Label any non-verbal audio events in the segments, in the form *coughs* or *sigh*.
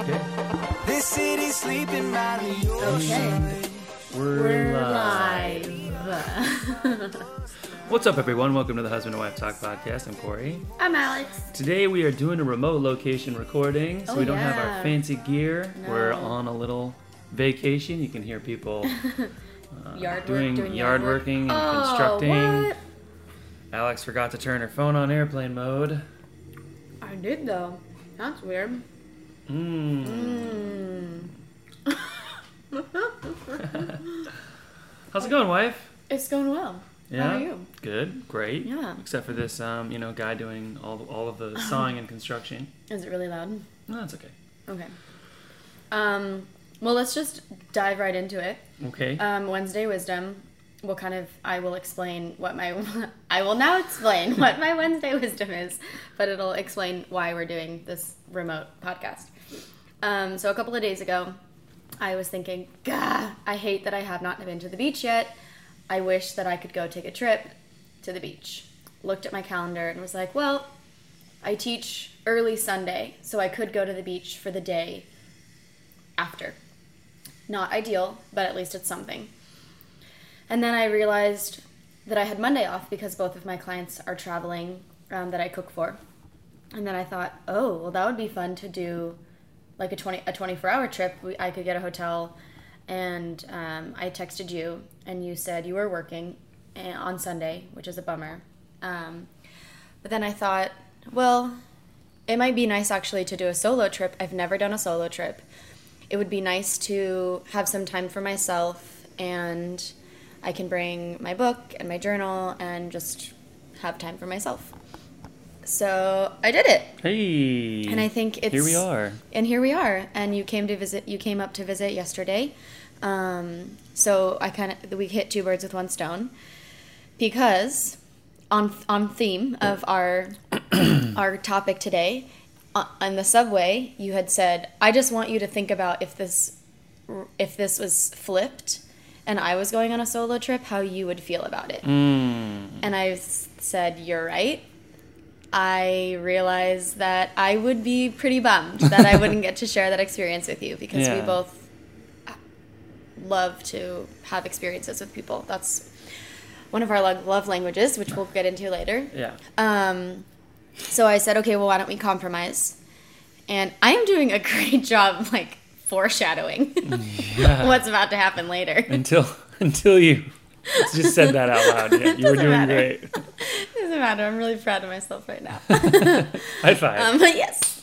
Okay. This city's sleeping by the Okay. We're, We're live. live. *laughs* What's up, everyone? Welcome to the Husband and Wife Talk podcast. I'm Corey. I'm Alex. Today we are doing a remote location recording, so Oh, we don't have our fancy gear. We're on a little vacation. You can hear people *laughs* uh, Yard doing, work, doing yard work. working and Oh, constructing. What? Alex forgot to turn her phone on airplane mode. I did though. That's weird. Mm. Mm. *laughs* How's it going, wife? It's going well. Yeah. How are you? Good, great. Yeah. Except for this, um, you know, guy doing all all of the *laughs* sawing and construction. Is it really loud? No, that's okay. Okay. Um. Well, let's just dive right into it. Okay. Um, Wednesday wisdom. Will kind of I will explain what my *laughs* I will now explain what my *laughs* Wednesday wisdom is, but it'll explain why we're doing this remote podcast. Um, so a couple of days ago, I was thinking, Gah, I hate that I have not been to the beach yet. I wish that I could go take a trip to the beach. Looked at my calendar and was like, well, I teach early Sunday, so I could go to the beach for the day after. Not ideal, but at least it's something. And then I realized that I had Monday off because both of my clients are traveling um, that I cook for. And then I thought, oh, well, that would be fun to do like a 20 a 24 hour trip. We, I could get a hotel. And um, I texted you, and you said you were working eh, on Sunday, which is a bummer. Um, but then I thought, well, it might be nice actually to do a solo trip. I've never done a solo trip. It would be nice to have some time for myself, and I can bring my book and my journal and just have time for myself. So I did it. hey. And I think it's here we are. and here we are. And you came to visit. You came up to visit yesterday. Um, so I kind of we hit two birds with one stone because on on theme of our *coughs* our topic today uh, on the subway, you had said, "I just want you to think about if this if this was flipped." And I was going on a solo trip, how you would feel about it. Mm. And I said, You're right. I realized that I would be pretty bummed that I wouldn't get to *laughs* share that experience with you because we both love to have experiences with people. That's one of our love languages, which we'll get into later. Yeah. Um, so I said, okay, well, why don't we compromise? And I am doing a *laughs* great job, like foreshadowing *laughs* Yeah. what's about to happen later. until *laughs* until you just said that out loud. Yeah, you were doing matter. great. *laughs* Doesn't matter. I'm really proud of myself right now. High five. Um, yes.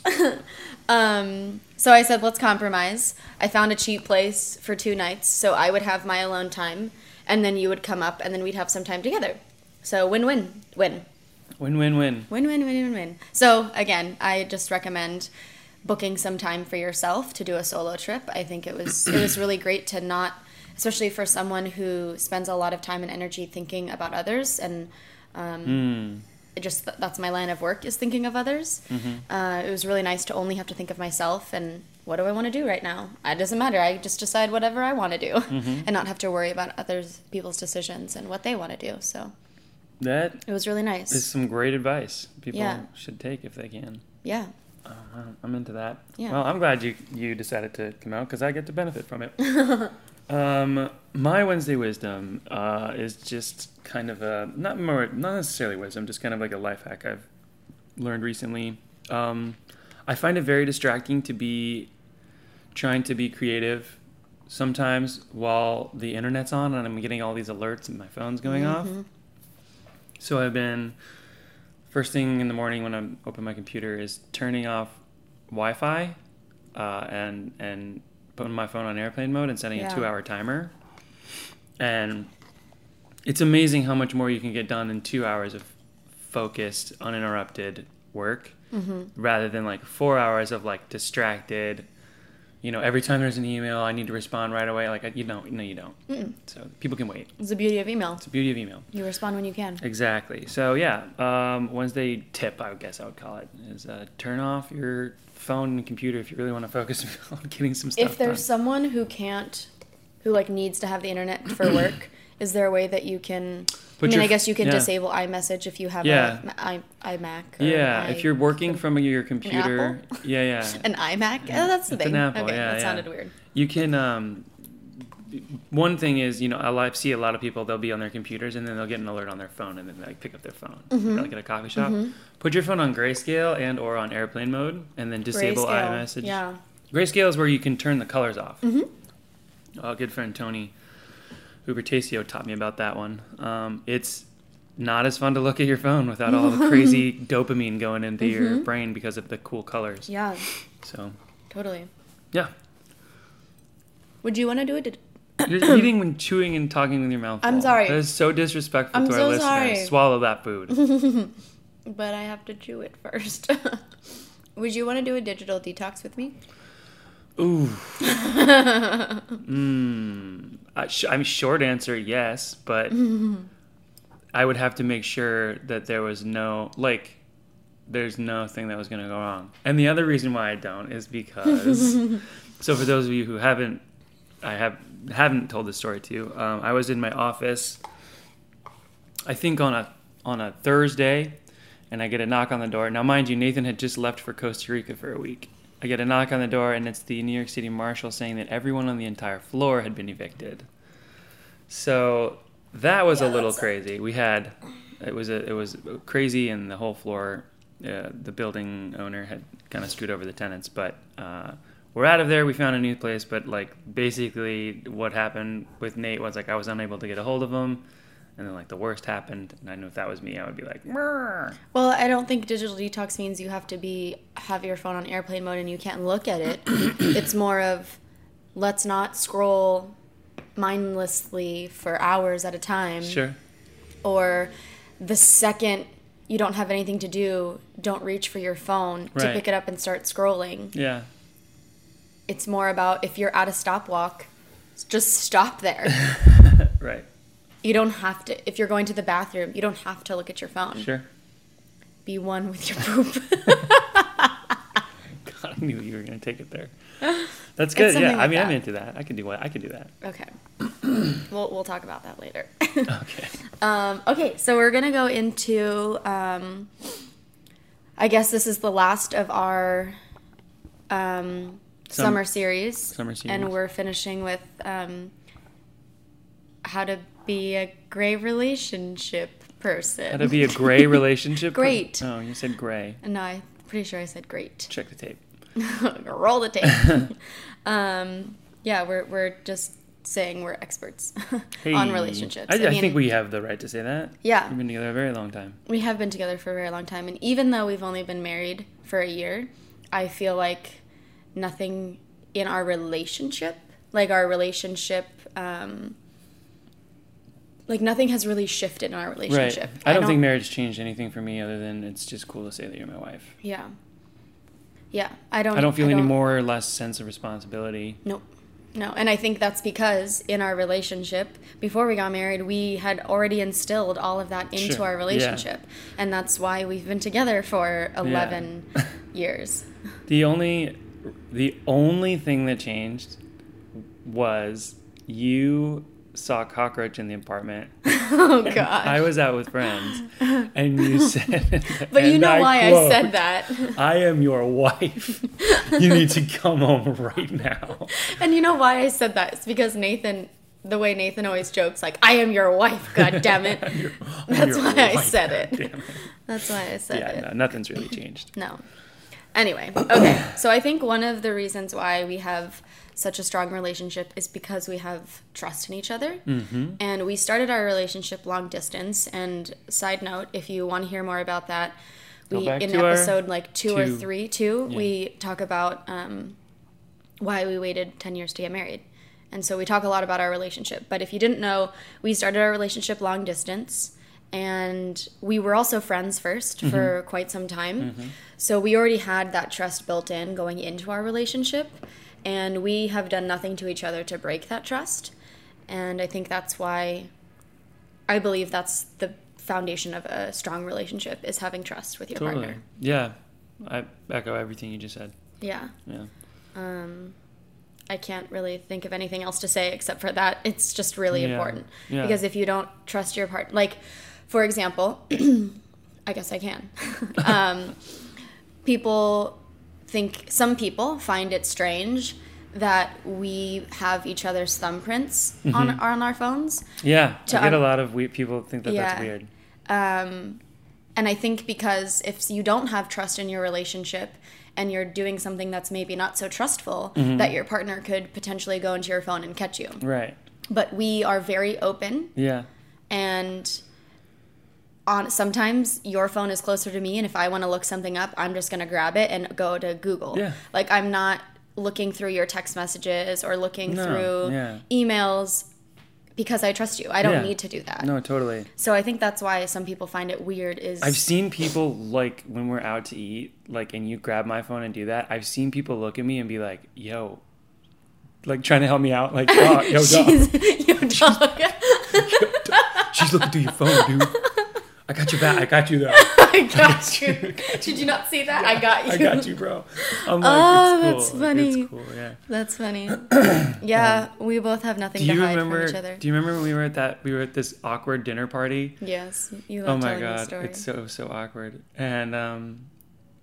um, so I said, let's compromise. I found a cheap place for two nights, so I would have my alone time, and then you would come up, and then we'd have some time together. So win win win win win win. win win win win win. So again, I just recommend booking some time for yourself to do a solo trip. I think it was it was really great to not, especially for someone who spends a lot of time and energy thinking about others and Mm. it just that's my line of work is thinking of others. Uh, it was really nice to only have to think of myself and what do I want to do right now. It doesn't matter. I just decide whatever I want to do *laughs* and not have to worry about others people's decisions and what they want to do. So That it was really nice. is some great advice people Yeah. should take if they can. yeah. Oh. I'm into that. Yeah. Well, I'm glad you you decided to come out because I get to benefit from it. *laughs* um, my Wednesday wisdom uh, is just kind of a not more not necessarily wisdom, just kind of like a life hack I've learned recently. Um, I find it very distracting to be trying to be creative sometimes while the internet's on and I'm getting all these alerts and my phone's going off. So I've been first thing in the morning when I'm open my computer is turning off Wi-Fi uh, and and putting my phone on airplane mode and setting Yeah. a two-hour timer. And it's amazing how much more you can get done in two hours of focused, uninterrupted work, rather than like four hours of like distracted. You know, every time there's an email, I need to respond right away. Like you don't, no, you don't. So people can wait. It's the beauty of email. It's the beauty of email. You respond when you can. Exactly. So yeah, um, Wednesday tip, I guess I would call it, is uh, turn off your phone and computer if you really want to focus *laughs* on getting some stuff If there's done. someone who can't, who like needs to have the internet for *coughs* work, Is there a way that you can? Put I mean, I guess you can yeah. disable iMessage if you have Yeah. a i iMac. Yeah, i- if you're working from your computer, yeah, yeah, *laughs* an iMac. Oh, that's the It's thing. an Apple, okay, yeah, that sounded weird. you can. Um, one thing is, you know, I see a lot of people. They'll be on their computers and then they'll get an alert on their phone and then they like pick up their phone, Mm-hmm. like at a coffee shop. Mhm. Put your phone on grayscale and or on airplane mode, and then disable Grayscale, iMessage. Yeah. Grayscale is where you can turn the colors off. Mm-hmm. Our good friend Tony Ubertasio taught me about that one. Um, it's not as fun to look at your phone without all the crazy *laughs* dopamine going into your Mm-hmm. brain because of the cool colors. Yeah. So, Totally. yeah. Would you want to do it? You're *clears throat* eating when chewing and talking with your mouth. I'm full. sorry. That is so disrespectful I'm to our so listeners. sorry. Swallow that food. *laughs* But I have to chew it first. *laughs* Would you want to do a digital detox with me? Ooh. *laughs* mm. I, sh- I mean, short answer, yes, but *laughs* I would have to make sure that there was no like, there's no thing that was going to go wrong. And the other reason why I don't is because. *laughs* so for those of you who haven't, I have haven't told this story to. You. Um, I was in my office. I think on a on a Thursday, and I get a knock on the door. Now, mind you, Nathan had just left for Costa Rica for a week. I get a knock on the door, and it's the New York City Marshal saying that everyone on the entire floor had been evicted. So that was a little crazy. We had it was a, it was crazy, and the whole floor, uh, the building owner had kind of screwed over the tenants. But uh, we're out of there. We found a new place, but like basically, what happened with Nate was like I was unable to get a hold of him. And then, like the worst happened, and I knew if that was me, I would be like, "Mrr." Well, I don't think digital detox means you have to be have your phone on airplane mode and you can't look at it. *clears throat* it's more of let's not scroll mindlessly for hours at a time. "Sure, Or the second you don't have anything to do, don't reach for your phone to pick it up and start scrolling. yeah, It's more about if you're at a stop walk, just stop there. *laughs* right, you don't have to if you're going to the bathroom, you don't have to look at your phone. sure." Be one with your poop. *laughs* *laughs* God, I knew you were gonna take it there. *laughs* That's good. Yeah, I like mean, I'm into that. I can do what I can do that. Okay. *clears throat* we'll we'll talk about that later. Okay. um, okay, so we're gonna go into. Um, I guess this is the last of our um, Sum- summer series. Summer series. and we're finishing with um, how to be a great relationship person. How to be a gray relationship? *laughs* Great. Oh, you said gray. No, I'm pretty sure I said great. Check the tape. *laughs* Roll the tape. *laughs* um, yeah, we're we're just saying we're experts on Hey. relationships. I, I, mean, think we have the right to say that. Yeah. We've been together a very long time. we have been together for a very long time, and even though we've only been married for a year, I feel like nothing in our relationship, like our relationship, um, like nothing has really shifted in our relationship. Right. I don't, think marriage changed anything for me other than it's just cool to say that you're my wife. Yeah. Yeah, I don't. I don't feel any more or less sense of responsibility. Nope. No, and I think that's because in our relationship, before we got married, we had already instilled all of that into Sure, our yeah. relationship. And that's why we've been together for 11 *laughs* years. The only the only thing that changed was you saw a cockroach in the apartment. *laughs* Oh, God. I was out with friends, *laughs* and you said, *laughs* but you know why quote, I said that. I am your wife. You need to come home right now. and you know why I said that? It's because Nathan, the way Nathan always jokes, like, I am your wife, God damn it. Your- That's why I said it. it. That's why I said Yeah, it. no, nothing's really changed. No. Anyway, okay. So I think one of the reasons why we have such a strong relationship is because we have trust in each other. Mm-hmm. And we started our relationship long distance. And side note, if you want to hear more about that, we in episode like two, or three, two, Yeah. we talk about um, why we waited ten years to get married. And so we talk a lot about our relationship. But if you didn't know, we started our relationship long distance. And we were also friends 1st for quite some time. So we already had that trust built in going into our relationship. And we have done nothing to each other to break that trust. And I think that's why I believe that's the foundation of a strong relationship is having trust with your Totally. partner. Yeah, I echo everything you just said. Yeah. Yeah. Um, I can't really think of anything else to say except for that. It's just really Yeah. important Yeah. because if you don't trust your partner, like for example, *clears throat* I guess I can. *laughs* um, people think some people find it strange that we have each other's thumbprints on on our phones. Yeah, To I get a lot of we- people think that that's weird. Um, and I think because if you don't have trust in your relationship and you're doing something that's maybe not so trustful, Mm-hmm. that your partner could potentially go into your phone and catch you. Right. But we are very open Yeah. and on sometimes your phone is closer to me and if I want to look something up, I'm just going to grab it and go to Google. Yeah. Like I'm not looking through your text messages or looking No, through yeah. emails because I trust you. I don't Yeah. need to do that. No, totally. So I think that's why some people find it weird is I've seen people like when we're out to eat, like, and you grab my phone and do that. I've seen people look at me and be like, "Yo," like trying to help me out, like, oh, *laughs* *laughs* "Yo, dog, She's, your dog. she's looking through your phone, dude. I got your back. I got you though. *laughs* I got you. Did you not see that? I got you. I got you, bro." I'm like, Oh, it's cool. that's funny. It's cool. Yeah. That's funny. *clears throat* Yeah, we both have nothing Um, Do to hide remember? from each other. Do you remember when we were at that? We were at this awkward dinner party. yes, you Oh my telling the god, story. it's so so awkward. And um,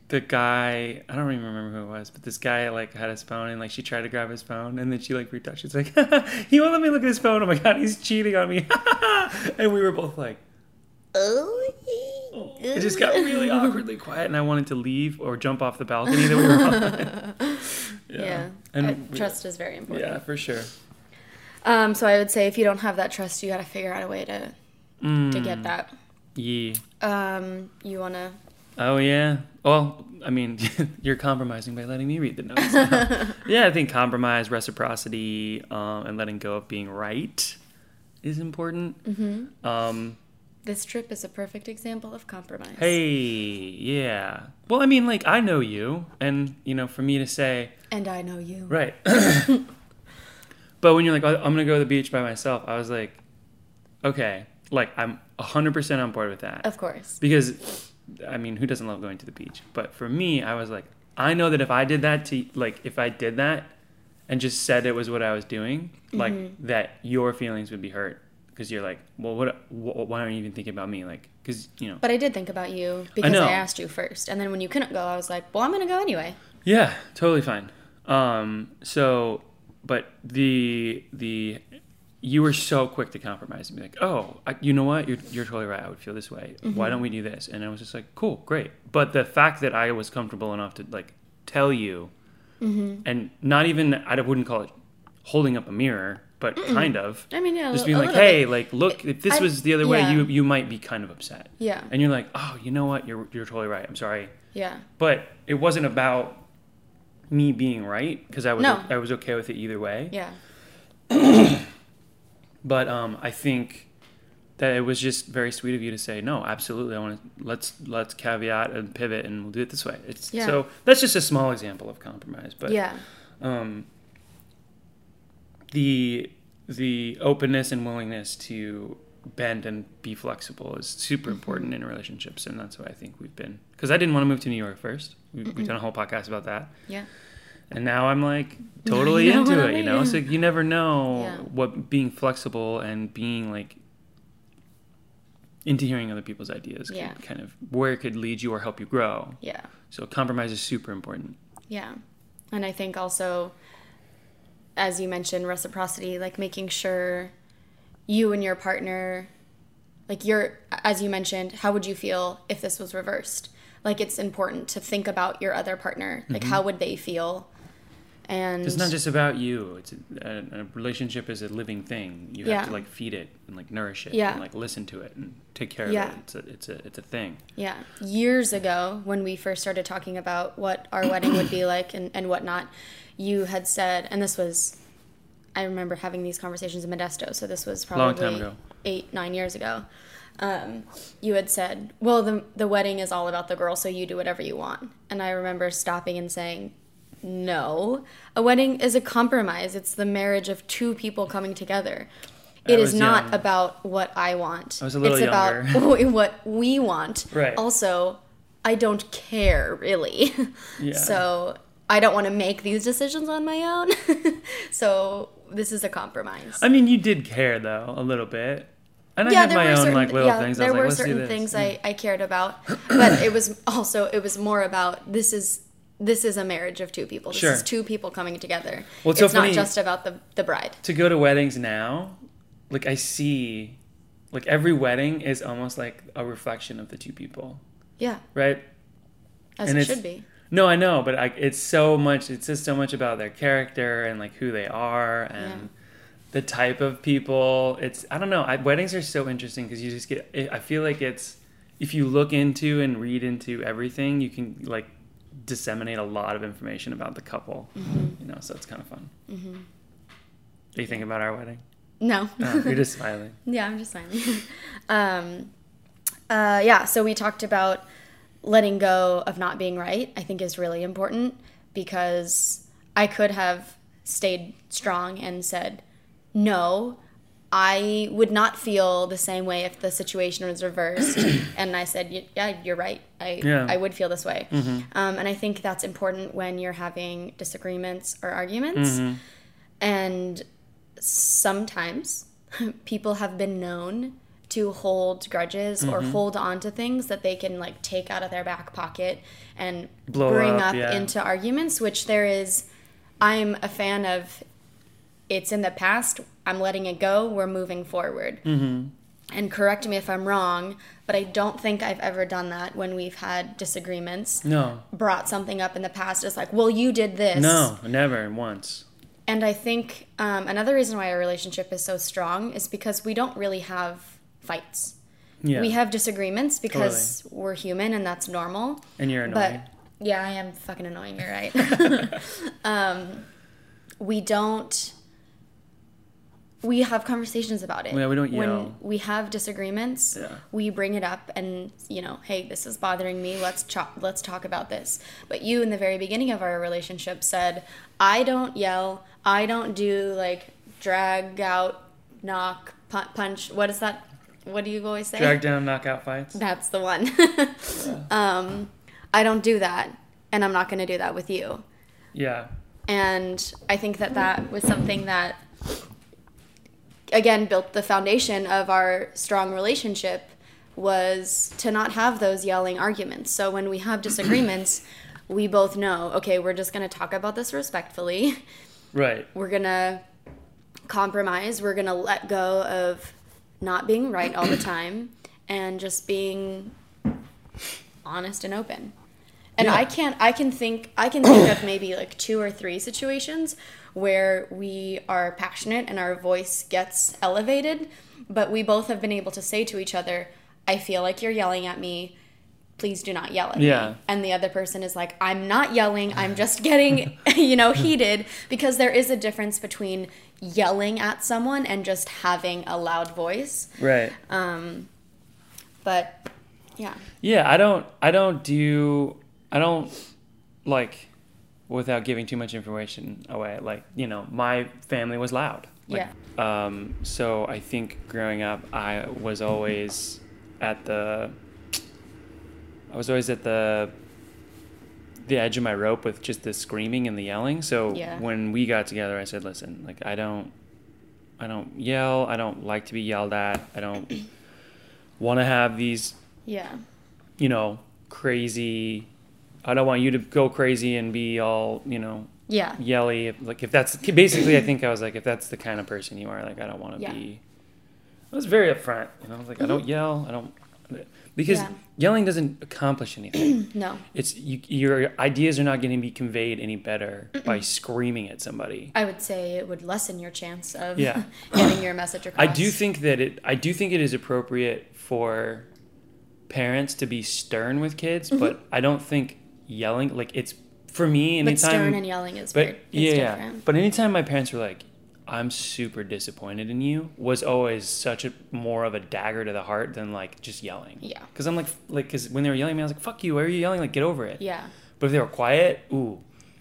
the guy, I don't even remember who it was, but this guy like had his phone and like she tried to grab his phone and then she like freaked out. She's like, *laughs* he won't let me look at his phone. Oh my god, he's cheating on me. *laughs* and we were both like, oh, it just got really awkwardly quiet, and I wanted to leave or jump off the balcony that we were on. *laughs* yeah. And Uh, we- trust is very important. Yeah, for sure. Um, so I would say if you don't have that trust, you got to figure out a way to to Mm. get that. Yeah. Um, you wanna? Oh yeah. Well, I mean, *laughs* you're compromising by letting me read the notes. *laughs* yeah, I think compromise, reciprocity, um, and letting go of being right is important. Mm-hmm. Um, This trip is a perfect example of compromise. hey, yeah. Well, I mean, like I know you, and you know, for me to say, And I know you. right. *laughs* but when you're like, "Oh, I'm gonna go to the beach by myself, I was like, okay, like I'm 100% on board with that. Of course. because I mean, who doesn't love going to the beach? But for me, I was like, I know that if I did that to like if I did that and just said it was what I was doing, like Mm-hmm. that your feelings would be hurt because you're like, well, what? wh- Why aren't you even thinking about me? Like, because you know, But I did think about you because know. I, asked you first, and then when you couldn't go, I was like, "Well, I'm gonna go anyway." Yeah, totally fine. Um, so, but the the you were so quick to compromise and be like, oh, I, you know what, you're you're totally right. I would feel this way. Why don't we do this? And I was just like, cool, great. But the fact that I was comfortable enough to like tell you, and not even I wouldn't call it holding up a mirror, but kind of. I mean, yeah, Just being like, hey, bit. like, look, if this I- was the other way, yeah. you you might be kind of upset. Yeah. And you're like, oh, you know what, you're you're totally right. I'm sorry Yeah. but it wasn't about me being right because I was No. I was okay with it either way. Yeah. *clears throat* But um, I think that it was just very sweet of you to say no, absolutely. I want to let's let's caveat and pivot and we'll do it this way. It's Yeah. so that's just a small example of compromise, but yeah. um, the the openness and willingness to bend and be flexible is super Mm-hmm. important in relationships, and that's why I think we've been. Because I didn't want to move to New York first. We, we've done a whole podcast about that. Yeah. And now I'm like *laughs* totally into what I it, you know? mean? So you never know Yeah. what being flexible and being like into hearing other people's ideas Yeah. kind of where it could lead you or help you grow. Yeah. So compromise is super important. Yeah. And I think also, as you mentioned, reciprocity, like making sure you and your partner, like you're, as you mentioned, how would you feel if this was reversed? Like it's important to think about your other partner. Like mm-hmm. how would they feel? And It's not just about you. It's a, a, relationship is a living thing. You have to like feed it and like nourish it Yeah. and like listen to it and take care Yeah. of it. It's a, it's a it's a thing. Yeah. Years ago, when we first started talking about what our wedding would be *clears throat* like and, and whatnot, you had said, and this was, I remember having these conversations in Modesto, so this was Long probably time ago. eight, nine years ago. Um, you had said, well, the, the wedding is all about the girl, so you do whatever you want. And I remember stopping and saying, no, a wedding is a compromise. It's the marriage of two people coming together. It is not young. about what I want. I was a little it's younger. *laughs* about what we want. Right. Also, I don't care really. *laughs* Yeah. So I don't want to make these decisions on my own. *laughs* so this is a compromise. I mean, you did care though a little bit, and I had my own certain, like little yeah, things. I There like, were let's certain things Yeah. I, mm. I cared about, but it was also it was more about this is this is a marriage of two people. This Sure. is two people coming together. Well, it's it's so not just about the the bride. to go to weddings now, like I see, like every wedding is almost like a reflection of the two people, Yeah, right? as And it should be. No, I know, but I, it's so much. It says so much about their character and like who they are and Yeah. the type of people. It's I don't know. I, weddings are so interesting because you just get. I feel like it's if you look into and read into everything, you can like disseminate a lot of information about the couple. You know, so it's kind of fun. Mm-hmm. Are you thinking about our wedding? No. No, you're just smiling. *laughs* Yeah, I'm just smiling. *laughs* um, uh, yeah, so we talked about letting go of not being right, I think is really important because I could have stayed strong and said, no, I would not feel the same way if the situation was reversed. *clears throat* and I said, yeah, you're right. I, Yeah. I would feel this way. Mm-hmm. Um, and I think that's important when you're having disagreements or arguments. Mm-hmm. And sometimes *laughs* people have been known to hold grudges or mm-hmm. hold on to things that they can like take out of their back pocket and Blow bring up, up yeah. into arguments which there is i'm a fan of it's in the past i'm letting it go we're moving forward Mm-hmm. and correct me if i'm wrong but i don't think i've ever done that when we've had disagreements No, brought something up in the past it's like well you did this no, never once. and I think um, another reason why our relationship is so strong is because we don't really have fights. Yeah, We have disagreements because we're human and that's normal. and you're annoying. But yeah, I am fucking annoying. You're right. *laughs* *laughs* um, we don't. We have conversations about it. Yeah, we don't yell. When we have disagreements, Yeah. we bring it up and you know, hey, this is bothering me. Let's talk. Let's talk about this. But you, in the very beginning of our relationship, said, "I don't yell. I don't do like drag out, knock, pu- punch. What is that? What do you always say? Drag down knockout fights. That's the one. *laughs* *laughs* um, I don't do that, and I'm not going to do that with you. Yeah, And I think that that was something that, again, built the foundation of our strong relationship was to not have those yelling arguments. So when we have disagreements, *clears throat* we both know, okay, we're just going to talk about this respectfully. *laughs* right. We're going to compromise. We're going to let go of not being right all the *clears throat* time and just being honest and open. And Yeah. I can't I can think I can think of maybe like two or three situations where we are passionate and our voice gets elevated, but we both have been able to say to each other, I feel like you're yelling at me. Please do not yell at Yeah. me. And the other person is like, I'm not yelling. I'm just getting, *laughs* you know, heated because there is a difference between yelling at someone and just having a loud voice. Right. Um, But yeah. Yeah, I don't I don't do I don't like without giving too much information away. Like, you know, my family was loud. Like, yeah. Um so I think growing up I was always at the I was always at the the edge of my rope with just the screaming and the yelling. So Yeah. when we got together I said, "Listen, like I don't I don't yell. I don't like to be yelled at. I don't *clears throat* want to have these Yeah. you know, crazy. I don't want you to go crazy and be all, you know, Yeah. yelly. Like if that's basically, I think I was like, if that's the kind of person you are, like I don't want to Yeah. Mm-hmm. be. I was very upfront. You know, I was like I don't yell. I don't because Yeah. yelling doesn't accomplish anything. *clears throat* No. it's you, your ideas are not going to be conveyed any better by screaming at somebody. I would say it would lessen your chance of Yeah. *laughs* getting your message across. I do think that it. I do think it is appropriate for parents to be stern with kids, but I don't think yelling like it's for me. Anytime, but stern and yelling is but very, it's yeah, yeah. different. But anytime my parents were like, "I'm super disappointed in you," was always such a more of a dagger to the heart than like just yelling. Yeah. Because I'm like, like, because when they were yelling at me, I was like, "Fuck you! Why are you yelling? Like, get over it." Yeah. But if they were quiet, ooh, *laughs*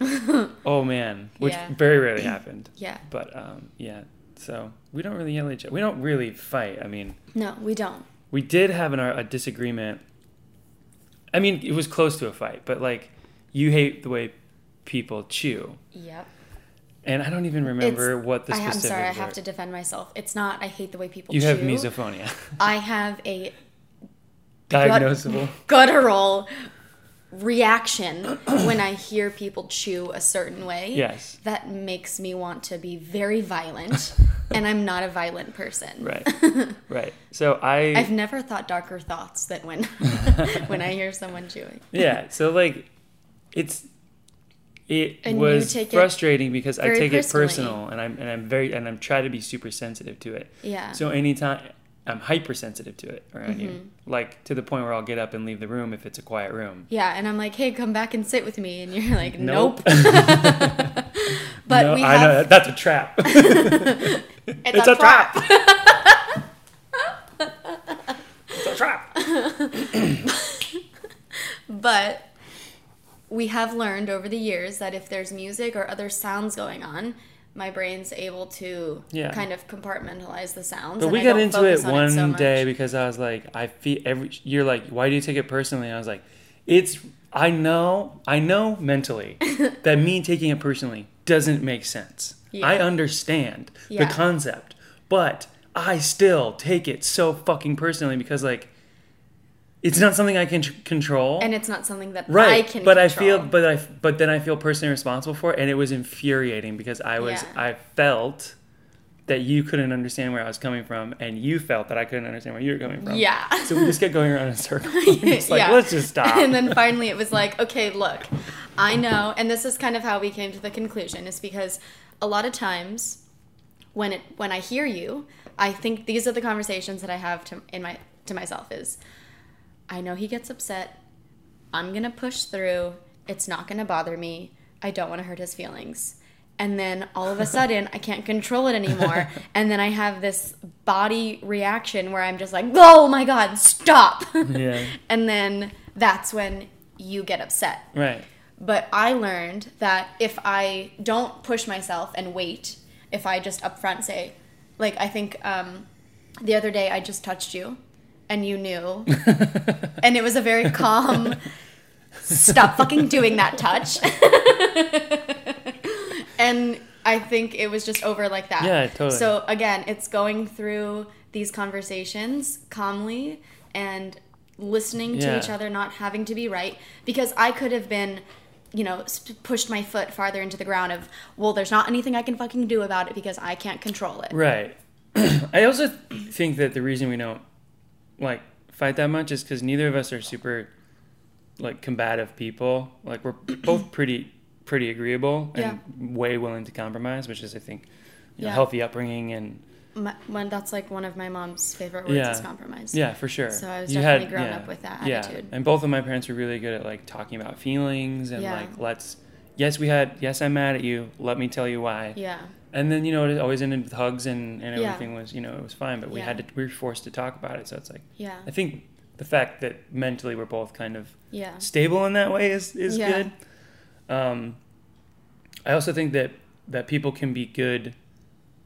oh man, which Yeah. very rarely happened. *clears throat* Yeah. But um, yeah, so we don't really yell at each other. We don't really fight. I mean, No, we don't. we did have an, a disagreement. I mean, it was close to a fight, but like, you hate the way people chew. Yep. And I don't even remember It's- what the I, I'm specifics sorry, I have to defend myself. It's not. I hate the way people You chew. have misophonia. I have a *laughs* Diagnosable. guttural reaction *clears throat* when I hear people chew a certain way. Yes. That makes me want to be very violent, *laughs* and I'm not a violent person. Right. *laughs* right. So I I've never thought darker thoughts than when *laughs* when I hear someone chewing. yeah so like it's it And was frustrating because i take personally. it personal and i'm and i'm very and i'm trying to be super sensitive to it Yeah. so anytime i'm hypersensitive to it around you Mm-hmm. like to the point where i'll get up and leave the room if it's a quiet room Yeah, and I'm like, hey, come back and sit with me, and you're like, Nope. nope. *laughs* *laughs* but No, we I know have that's a trap *laughs* it's, it's a, a trap. it's a trap But we have learned over the years that if there's music or other sounds going on, my brain's able to Yeah. kind of compartmentalize the sounds. but and we got into it on one so day because i was like i feel every you're like why do you take it personally i was like it's i know i know mentally *laughs* that me taking it personally doesn't make sense Yeah. i understand Yeah. the concept but i still take it so fucking personally because like it's not something i can tr- control and it's not something that right I can. but i feel but i but then i feel personally responsible for it and it was infuriating because i was Yeah. i felt that you couldn't understand where i was coming from and you felt that i couldn't understand where you were coming from Yeah. so we just kept going around in circles. *laughs* *laughs* like let's just stop And then finally it was like, okay, look, I know, and this is kind of how we came to the conclusion, is because a lot of times when it when I hear you, I think these are the conversations that I have to in my to myself is I know he gets upset. I'm gonna push through. It's not gonna bother me. I don't want to hurt his feelings. And then all of a sudden, I can't control it anymore. *laughs* And then I have this body reaction where I'm just like, oh my God, stop. yeah *laughs* and then that's when you get upset. right But I learned that if I don't push myself and wait, if I just upfront say, like, I think um, the other day I just touched you and you knew, *laughs* and it was a very calm, stop fucking doing that touch. *laughs* and I think it was just over like that. Yeah, totally. So again, it's going through these conversations calmly and listening to Yeah. each other, not having to be right. Because I could have been, you know, pushed my foot farther into the ground of, well, there's not anything I can fucking do about it because I can't control it. Right. *clears throat* I also think that the reason we don't like fight that much is because neither of us are super like combative people. Like we're *clears throat* both pretty pretty agreeable and way willing to compromise, which is I think you know, Yeah. healthy upbringing and My, when that's like one of my mom's favorite words Yeah. is compromise. yeah, for sure. So I was You definitely grown up with that yeah. attitude. And both of my parents were really good at like talking about feelings and Yeah. like let's yes we had yes I'm mad at you. Let me tell you why. Yeah. And then you know it always ended with hugs and, and Yeah. everything was you know it was fine, but we Yeah. had to we were forced to talk about it. So it's like Yeah. I think the fact that mentally we're both kind of Yeah. stable in that way is is Yeah. good. Um, I also think that that people can be good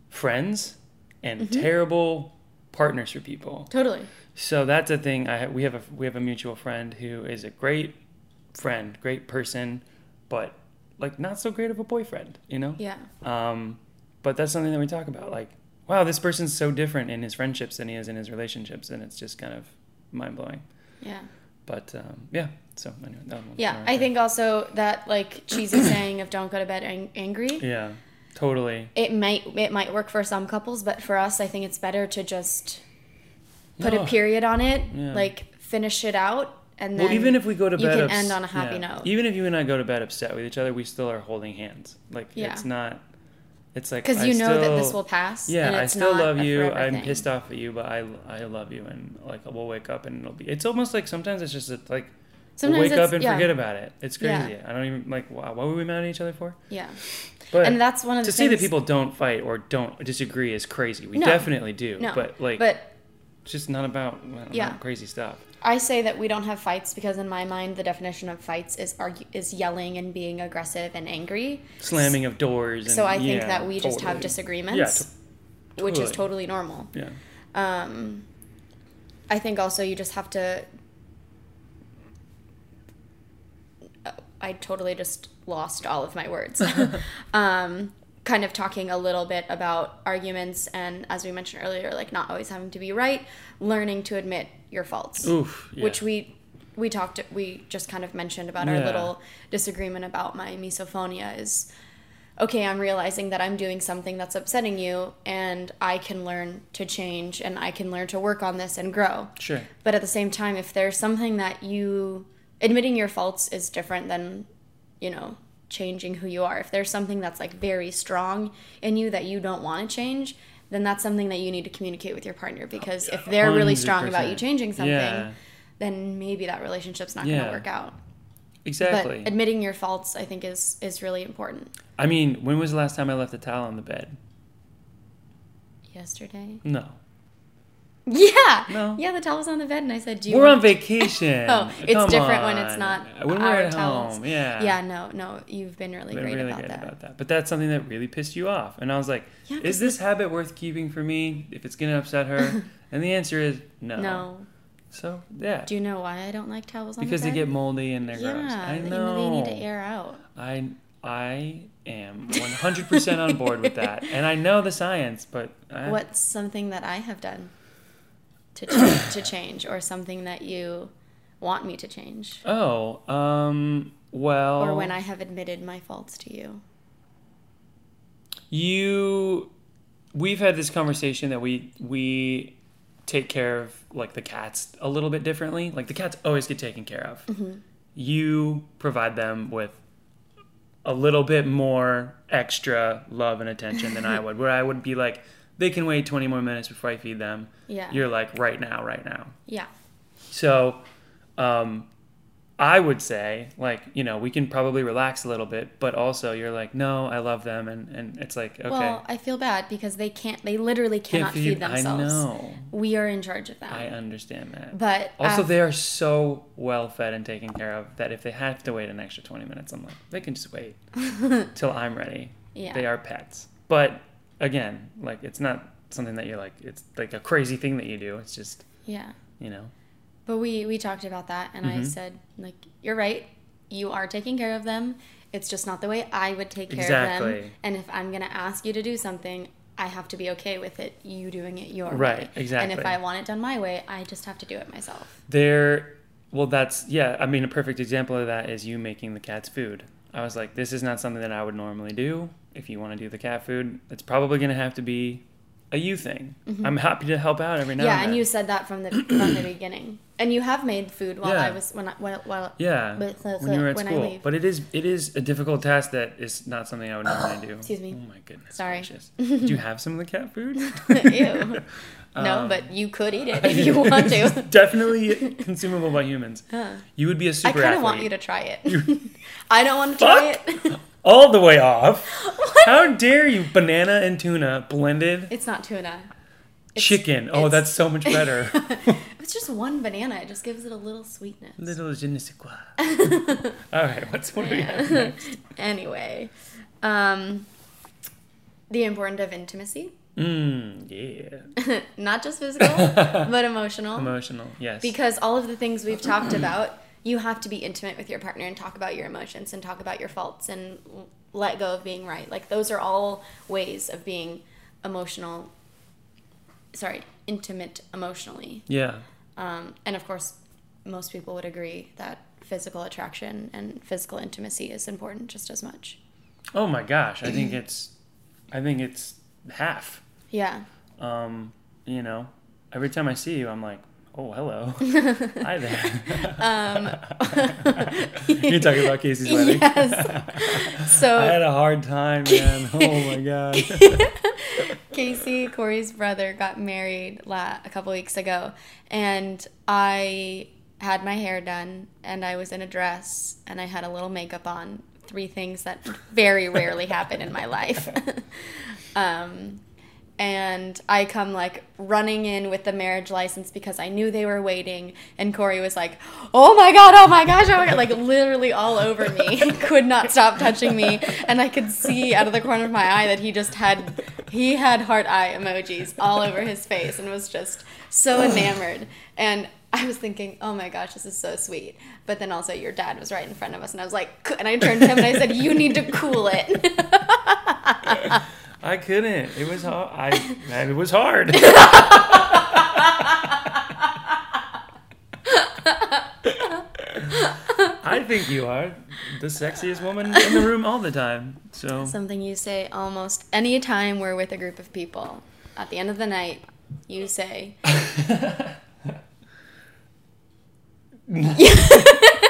friends and Mm-hmm. terrible partners for people. Totally. So that's a thing. I we have a we have a mutual friend who is a great friend, great person, but like not so great of a boyfriend. You know. Yeah. Um, but that's something that we talk about. Like, wow, this person's so different in his friendships than he is in his relationships, and it's just kind of mind blowing. Yeah. But um, yeah, so anyway, that one- Yeah. I think also that like cheesy saying of don't go to bed ang- angry. Yeah, totally. It might it might work for some couples, but for us, I think it's better to just put No. a period on it, Yeah. like finish it out, and then Well, even if we go to bed, you can ups- end on a happy yeah. note. Even if you and I go to bed upset with each other, we still are holding hands. Like Yeah. it's not. It's like because you know that this will pass. Yeah, I still love you. I'm thing. pissed off at you, but I I love you, and like we'll wake up and it'll be. It's almost like sometimes it's just like Sometimes we'll wake up and yeah. forget about it. It's Yeah. crazy. I don't even like. Wow, what were we mad at each other for? Yeah, But and that's one of the to say that people don't fight or don't disagree is crazy. We No. definitely do. No, but like, but it's just not about Yeah. crazy stuff. I say that we don't have fights because in my mind the definition of fights is argue is yelling and being aggressive and angry. Slamming of doors. And, So I think yeah, that we just have disagreements, Yeah, which is totally. totally normal. Yeah. Um, I think also you just have to. I totally just lost all of my words. *laughs* um, kind of talking a little bit about arguments and, as we mentioned earlier, like not always having to be right, learning to admit your faults, Oof. Yeah. which we we talked we just kind of mentioned about our little disagreement about my misophonia is okay i'm realizing that i'm doing something that's upsetting you and i can learn to change and i can learn to work on this and grow Sure. but at the same time if there's something that you admitting your faults is different than you know changing who you are if there's something that's like very strong in you that you don't want to change then that's something that you need to communicate with your partner oh, because if they're really strong about you changing something Yeah. then maybe that relationship's not going to work out Exactly. but admitting your faults i think is is really important I mean, when was the last time I left a towel on the bed? yesterday No. Yeah No. yeah the towel was on the bed and i said do you We're on vacation. *laughs* Oh, it's Come different when it's not When we're at towels. home. Yeah. yeah no no you've been really Been great really about good that about that. But that's something that really pissed you off. And I was like, Yeah, is this habit worth keeping for me if it's going to upset her? *laughs* and the answer is no. no So, yeah. do you know why i don't like towels on because the they get moldy and they're yeah gross. I know. they need to air out I I am 100% on board with that. *laughs* And I know the science, but I, what's something that i have done to change, to change or something that you want me to change. Oh, um well or when i have admitted my faults to you. You we've had this conversation that we we take care of like the cats a little bit differently. Like the cats always get taken care of. You provide them with a little bit more extra love and attention than i would where i would be like they can wait 20 more minutes before i feed them. Yeah. You're like right now right now. Yeah. So, um, I would say, like, you know, we can probably relax a little bit, but also you're like, no, I love them, and, and it's like, okay, well i feel bad because they can't they literally cannot Can't feed, themselves I know, we are in charge of that. I understand that. but also, they are so well fed and taken care of that if they have to wait an extra 20 minutes, I'm like, they can just wait *laughs* till I'm ready. yeah. They are pets. But again, like, it's not something that you're like, it's like a crazy thing that you do. It's just, yeah you know, But we we talked about that, and I Mhm. said like you're right. You are taking care of them. It's just not the way I would take care of Exactly. them. And if I'm gonna ask you to do something, I have to be okay with it. You doing it your Right, way. exactly. And if I want it done my way, I just have to do it myself. There, well, that's yeah. I mean, a perfect example of that is you making the cat's food. I was like, this is not something that I would normally do. If you want to do the cat food, it's probably going to have to be a you thing. I'm happy to help out every now Mm-hmm. yeah, and then. and you said that from the from the *clears throat* beginning. And you have made food while I was when I while, while yeah, But- when you were at when I school. leave. But it is it is a difficult task that is not something I would normally do. *sighs* Excuse me. Oh my goodness. Sorry. gracious. Did you have some of the cat food? *laughs* Ew. *laughs* no, Um, but you could eat it *laughs* if you want to. Definitely consumable by humans. Huh. You would be a super I kind of want you to try it. I don't want to try it. All the way off. *laughs* How dare you? Banana and tuna blended. It's not tuna. It's- Chicken. Oh, that's so much *laughs* better. It's just one banana. It just gives it a little sweetness. Little je ne sais quoi. *laughs* All right, what's what do we have next? anyway, um, the importance of intimacy, Mmm, yeah. not just physical, but emotional. Emotional, yes. Because all of the things we've talked about, you have to be intimate with your partner and talk about your emotions and talk about your faults and let go of being right. Like those are all ways of being emotional. Sorry, intimate emotionally. yeah, Um, and of course, most people would agree that physical attraction and physical intimacy is important just as much. Oh my gosh, I think it's, I think it's half. Yeah. Um, you know, every time I see you, I'm like, oh hello, *laughs* hi there. Um, *laughs* You're talking about Casey's wedding. *laughs* yes. So I had a hard time, man. Oh my god. Casey, Corey's brother, got married la- a couple weeks ago, and I had my hair done, and I was in a dress, and I had a little makeup on. Three things that very rarely happen in my life. um, and I come like running in with the marriage license because I knew they were waiting. And Corey was like, "Oh my god, oh my gosh, oh my god!" Like literally all over me, *laughs* could not stop touching me, and I could see out of the corner of my eye that he just had he had heart eye emojis all over his face and was just so *sighs* enamored. And I was thinking, oh my gosh, this is so sweet. But then also, your dad was right in front of us, and I was like, and I turned to him and I said, you need to cool it. *laughs* I couldn't. It was hard. I, *laughs* man, it was hard. I think you are the sexiest woman in the room all the time. So Something you say almost any time we're with a group of people. At the end of the night, you say, *laughs* *laughs*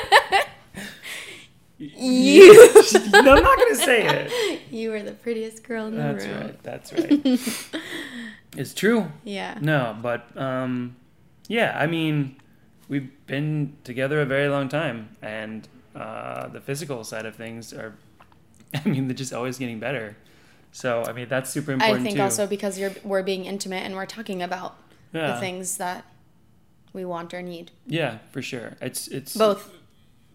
you, *laughs* no, I'm not gonna say it. *laughs* you are the prettiest girl in the room. That's right. That's *laughs* right. it's true. Yeah. No, but um, yeah. I mean, we've been together a very long time, and uh, the physical side of things are. I mean, they're just always getting better. So I mean, that's super important. I think too. also because you're we're being intimate and we're talking about yeah. the things that we want or need. Yeah, for sure. It's it's Both.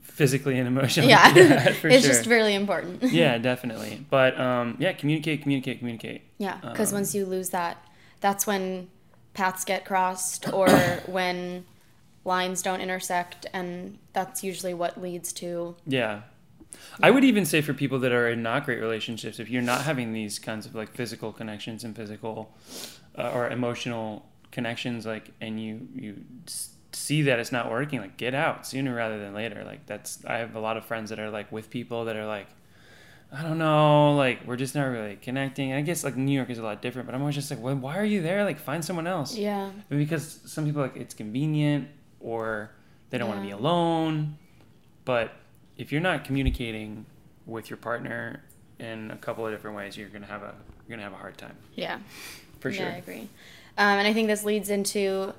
Physically and emotionally. Yeah. *laughs* *laughs* it's sure. just really important. *laughs* yeah, definitely. But um, yeah, communicate, communicate, communicate. Yeah, because Um, once you lose that, that's when paths get crossed or *coughs* when lines don't intersect, and that's usually what leads to. Yeah. I would even say for people that are in not great relationships, if you're not having these kinds of like physical connections and physical uh, or emotional connections, like, and you you see that it's not working, like, get out sooner rather than later. Like, that's I have a lot of friends that are like with people that are like, I don't know, like we're just not really connecting. I guess like New York is a lot different, but I'm always just like, well, why are you there? Like, find someone else. Yeah, because some people like it's convenient or they don't want to be alone. But if you're not communicating with your partner in a couple of different ways, you're gonna have a you're gonna have a hard time yeah, for sure. yeah, sure. I agree. Um, and I think this leads into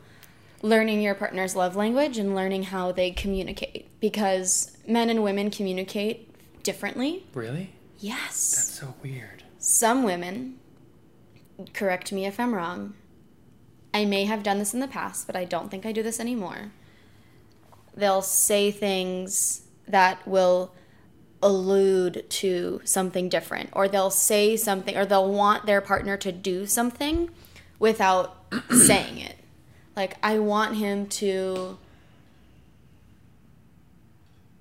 learning your partner's love language and learning how they communicate because men and women communicate differently. Really? Yes. That's so weird. Some women, correct me if I'm wrong, I may have done this in the past, but I don't think I do this anymore. They'll say things that will allude to something different, or they'll say something, or they'll want their partner to do something without *clears throat* saying it. Like, I want him to.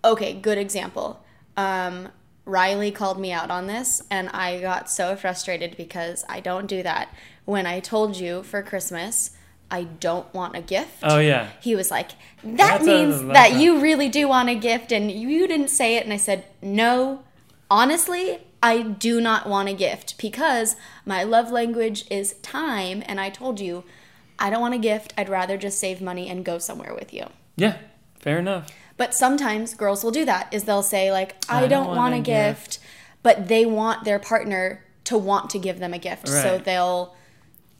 Okay, good example. Um, Riley called me out on this, and I got so frustrated because I don't do that. When I told you for Christmas, I don't want a gift. Oh yeah. He was like, "That That's means that you really do want a gift, and you didn't say it." And I said, "No, honestly, I do not want a gift because my love language is time, and I told you, I don't want a gift. I'd rather just save money and go somewhere with you." Yeah. Fair enough. But sometimes girls will do that. Is they'll say like, "I, I don't, want, want a a gift," but they want their partner to want to give them a gift, so they'll.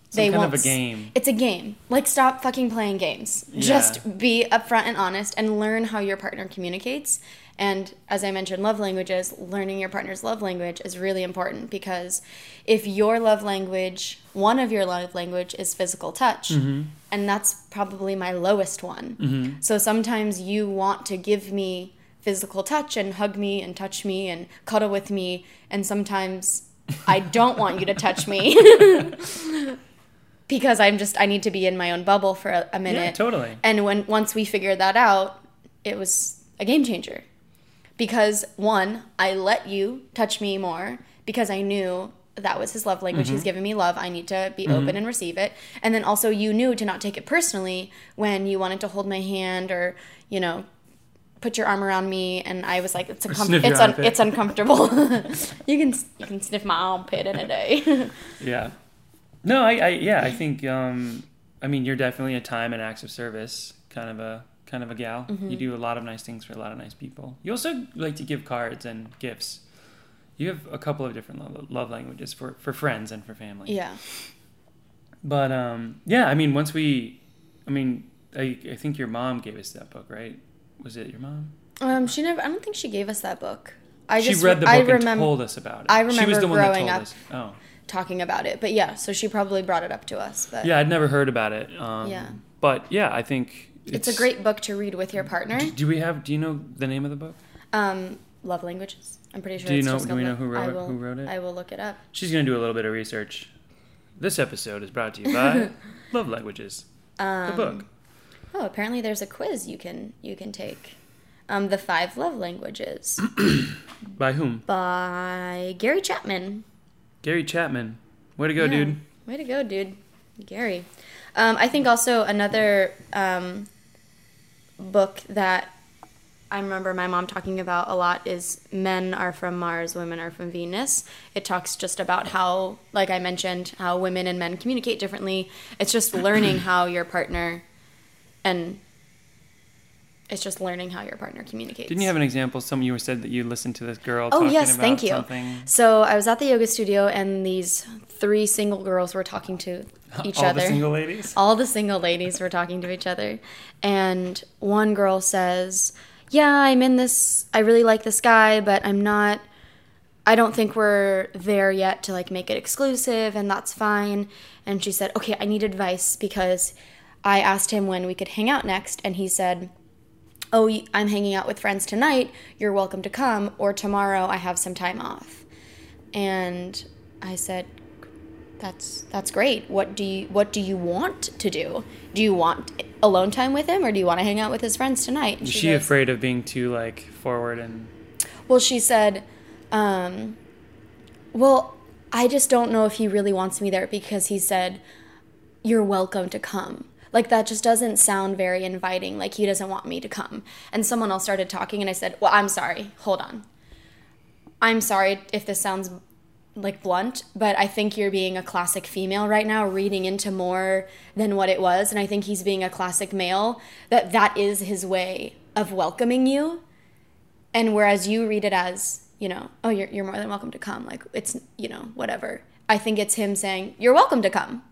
Some they of a game. It's a game. Like, stop fucking playing games. Yeah. Just be upfront and honest and learn how your partner communicates. And as I mentioned, love languages, learning your partner's love language is really important because if your love language, one of your love language is physical touch, Mm-hmm. and that's probably my lowest one. So sometimes you want to give me physical touch and hug me and touch me and cuddle with me, and sometimes I don't want you to touch me. *laughs* because I'm just I need to be in my own bubble for a, a minute. Yeah, totally. And when once we figured that out, it was a game changer. Because one, I let you touch me more because I knew that was his love language. Mm-hmm. He's giving me love. I need to be open and receive it. And then also you knew to not take it personally when you wanted to hold my hand or, you know, put your arm around me and I was like it's uncom- it's un- it's uncomfortable. *laughs* you can you can sniff my armpit in a day. *laughs* Yeah. No, I, I yeah, I think um I mean you're definitely a time and acts of service kind of a kind of a gal. Mm-hmm. You do a lot of nice things for a lot of nice people. You also like to give cards and gifts. You have a couple of different love, love languages for for friends and for family. yeah. But um yeah, I mean once we I mean I I think your mom gave us that book, right? Was it your mom? Um, she never. I don't think she gave us that book. I she just read the book I and remember told us about it. I she was remember the one that told up- us. Oh. talking about it, but yeah. So she probably brought it up to us. But Yeah, I'd never heard about it. Um, Yeah. But yeah, I think it's, a great book to read with your partner. Do we have? Do you know the name of the book? Um, love languages. I'm pretty sure. Do you it's know- do we know who wrote- will- who wrote it? I will look it up. She's gonna do a little bit of research. This episode is brought to you by *laughs* Love Languages, Um, the book. Oh, apparently there's a quiz you can you can take. Um, the five love languages *coughs* By whom? by Gary Chapman. Gary Chapman. Way to go, Yeah. dude. Way to go, dude. Gary. Um, I think also another um, book that I remember my mom talking about a lot is Men Are From Mars, Women Are From Venus. It talks just about how, like I mentioned, how women and men communicate differently. It's just learning how your partner and it's just learning how your partner communicates. Didn't you have an example? Some you said that you listened to this girl. Oh yes, thank you. Something. So I was at the yoga studio, and these three single girls were talking to *laughs* each All other. the single ladies. *laughs* All the single ladies were talking to each other, and one girl says, "Yeah, I'm in this. I really like this guy, but I'm not. I don't think we're there yet to like make it exclusive, and that's fine." And she said, "Okay, I need advice because I asked him when we could hang out next, and he said." Oh, I'm hanging out with friends tonight, you're welcome to come, or tomorrow I have some time off. And I said, that's that's great. What do you what do you want to do? Do you want alone time with him or do you want to hang out with his friends tonight? And Is she goes, afraid of being too like forward and Well, she said, um, well, I just don't know if he really wants me there because he said, you're welcome to come. Like that just doesn't sound very inviting. Like he doesn't want me to come. And someone else started talking and I said, well, I'm sorry. Hold on. I'm sorry if this sounds like blunt, but I think you're being a classic female right now, reading into more than what it was. And I think he's being a classic male, that that is his way of welcoming you. And whereas you read it as, you know, oh, you're, you're more than welcome to come, like it's, you know, whatever. I think it's him saying, you're welcome to come.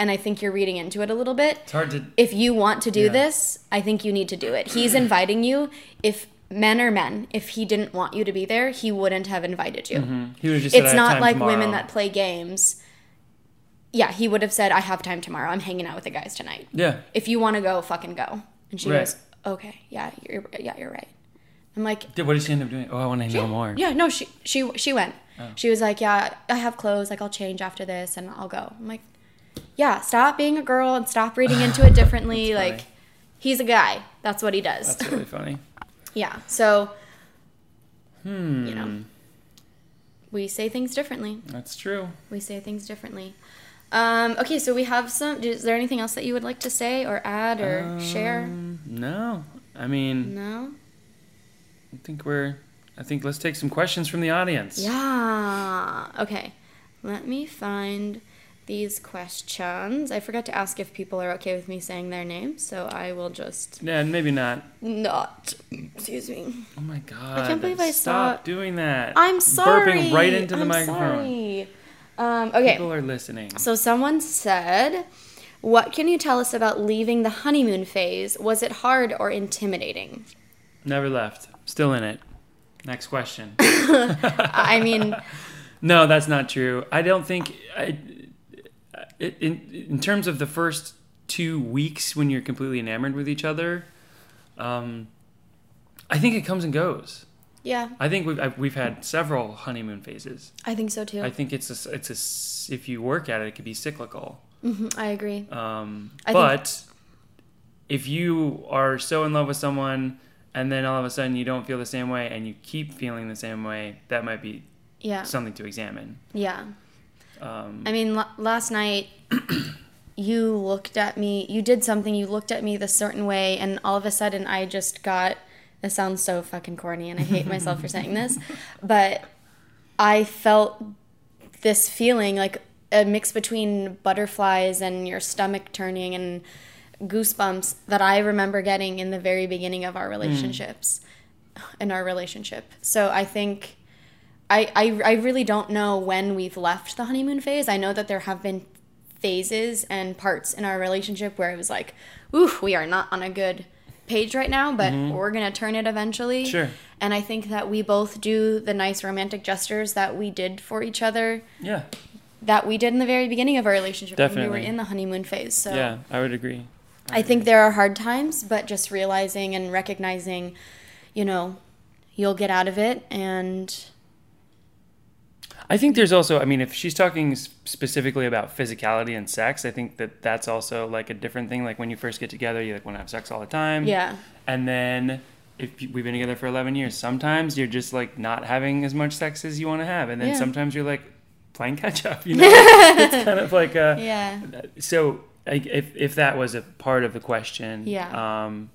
And I think you're reading into it a little bit. it's hard to If you want to do Yeah. this, I think you need to do it. He's *clears throat* inviting you. If men are men, if he didn't want you to be there, he wouldn't have invited you. Mm-hmm. he would just It's "I have not like tomorrow." women that play games. Yeah, he would have said, I have time tomorrow. I'm hanging out with the guys tonight. Yeah. If you want to go, fucking go. And she Right. goes, okay, yeah, you're, yeah, you're right. I'm like, Did- What did she end up doing? Oh, I want to know more. yeah, no, she she she went. Oh. She was like, yeah, I have clothes. Like I'll change after this and I'll go. I'm like, yeah, stop being a girl and stop reading into it differently. *laughs* Like, he's a guy. That's what he does. That's really *laughs* funny. yeah. So, Hmm. you know, we say things differently. That's true. We say things differently. Um, okay, so we have some. Is there anything else that you would like to say or add or share? Um, No, I mean, No. I think we're. I think let's take some questions from the audience. Yeah. Okay. Let me find these questions. I forgot to ask if people are okay with me saying their names, so I will just Yeah, maybe not. not. Excuse me. Oh my god! I can't believe I stop saw- doing that. I'm sorry. Burping right into the I'm microphone. Sorry. Um, okay. People are listening. So someone said, "What can you tell us about leaving the honeymoon phase? Was it hard or intimidating?" Never left. Still in it. Next question. *laughs* I mean, *laughs* no, that's not true. I don't think. I, in in terms of the first two weeks when you're completely enamored with each other, um, I think it comes and goes. yeah, I think we've I've, we've had several honeymoon phases. I think so too. I think it's a, it's a if you work at it, it could be cyclical. Mhm, I agree. Um, I think- but if you are so in love with someone and then all of a sudden you don't feel the same way and you keep feeling the same way, that might be Yeah, something to examine. yeah. Um, I mean, l- last night you looked at me, you did something, you looked at me the certain way, and all of a sudden I just got. This sounds so fucking corny, and I hate myself for saying this, but I felt this feeling like a mix between butterflies and your stomach turning and goosebumps that I remember getting in the very beginning of our relationships, in our relationship. So I think I, I, I really don't know when we've left the honeymoon phase. I know that there have been phases and parts in our relationship where it was like, ooh, we are not on a good page right now, but mm-hmm. we're going to turn it eventually. Sure. And I think that we both do the nice romantic gestures that we did for each other, yeah, that we did in the very beginning of our relationship when we Definitely. were in the honeymoon phase. So yeah, I would agree. I think there are hard times, but just realizing and recognizing, you know, you'll get out of it and I think there's also, I mean, if she's talking specifically about physicality and sex, I think that that's also like a different thing. Like when you first get together, you like want to have sex all the time. Yeah. And then if we've been together for 11 years, sometimes you're just like not having as much sex as you want to have. And then Yeah. sometimes you're like playing catch up, you *laughs* know? it's kind of like a, Yeah. so like, if, if that was a part of the question, Yeah. um,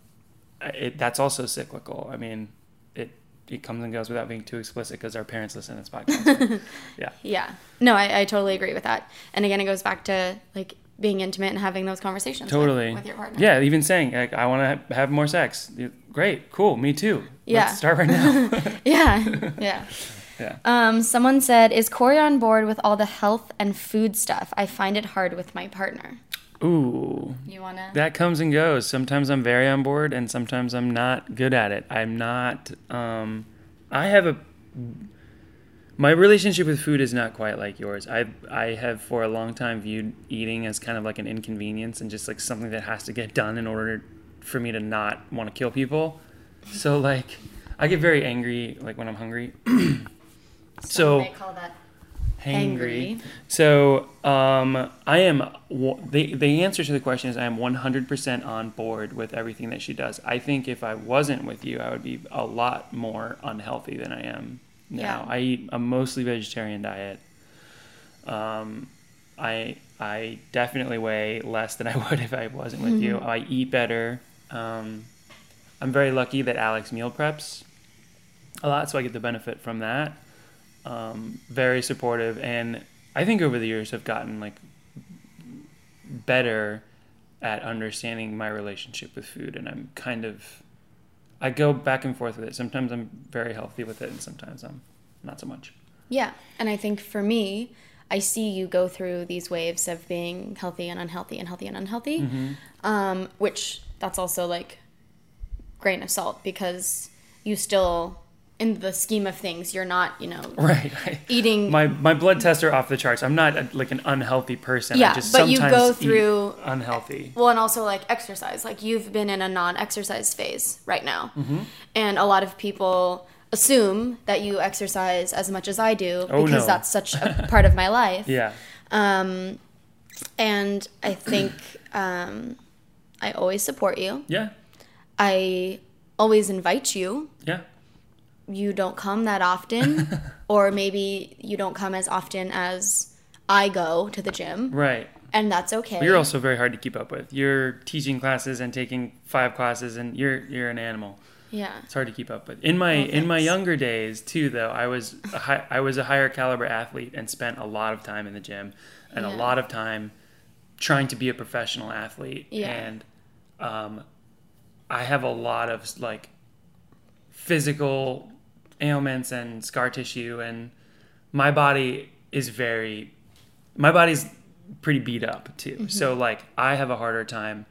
it, that's also cyclical. I mean, it, comes and goes without being too explicit because our parents listen to this *laughs* podcast. yeah. Yeah. No, I, I totally agree with that. And again, it goes back to like being intimate and having those conversations Totally. with, your partner. Yeah, even saying like I want to have more sex. Great, cool, me too. Yeah. Let's start right now. *laughs* Yeah. Yeah. *laughs* yeah. Um, someone said, "Is Corey on board with all the health and food stuff? I find it hard with my partner." Ooh, You wanna? that comes and goes. Sometimes I'm very on board, and sometimes I'm not good at it. I'm not. Um, I have a. My relationship with food is not quite like yours. I I have for a long time viewed eating as kind of like an inconvenience and just like something that has to get done in order for me to not want to kill people. So like, I get very angry like when I'm hungry. *clears throat* so they call that hangry. Hangry. So um, I am. The the answer to the question is I am 100% on board with everything that she does. I think if I wasn't with you, I would be a lot more unhealthy than I am now. Yeah. I eat a mostly vegetarian diet. Um, I I definitely weigh less than I *laughs* would if I wasn't with you. I eat better. Um, I'm very lucky that Alex meal preps a lot, so I get the benefit from that. Um, very supportive, and I think over the years have gotten like better at understanding my relationship with food, and I'm kind of I go back and forth with it. Sometimes I'm very healthy with it, and sometimes I'm not so much. Yeah, and I think for me, I see you go through these waves of being healthy and unhealthy and healthy and unhealthy, Mm-hmm. um, which that's also like grain of salt because you still, in the scheme of things, you're not, you know, *laughs* Right. right. eating. My my blood tests are off the charts. I'm not a, like an unhealthy person. I Yeah, just but you sometimes go through- unhealthy. well, and also like exercise. Like you've been in a non-exercise phase right now, Mm-hmm. and a lot of people assume that you exercise as much as I do Oh, because no. that's such a part of my life. *laughs* Yeah. Um, and I think um, I always support you. Yeah. I always invite you. Yeah. You don't come that often, *laughs* or maybe you don't come as often as I go to the gym, Right. and that's okay. But you're also very hard to keep up with. You're teaching classes and taking five classes, and you're you're an animal. yeah, It's hard to keep up with. In my Oh, in my younger days too, though, I was a high, I was a higher caliber athlete and spent a lot of time in the gym and a lot of time trying to be a professional athlete. Yeah. And um, I have a lot of like physical ailments and scar tissue, and my body is very my body's pretty beat up too. Mm-hmm. So like I have a harder time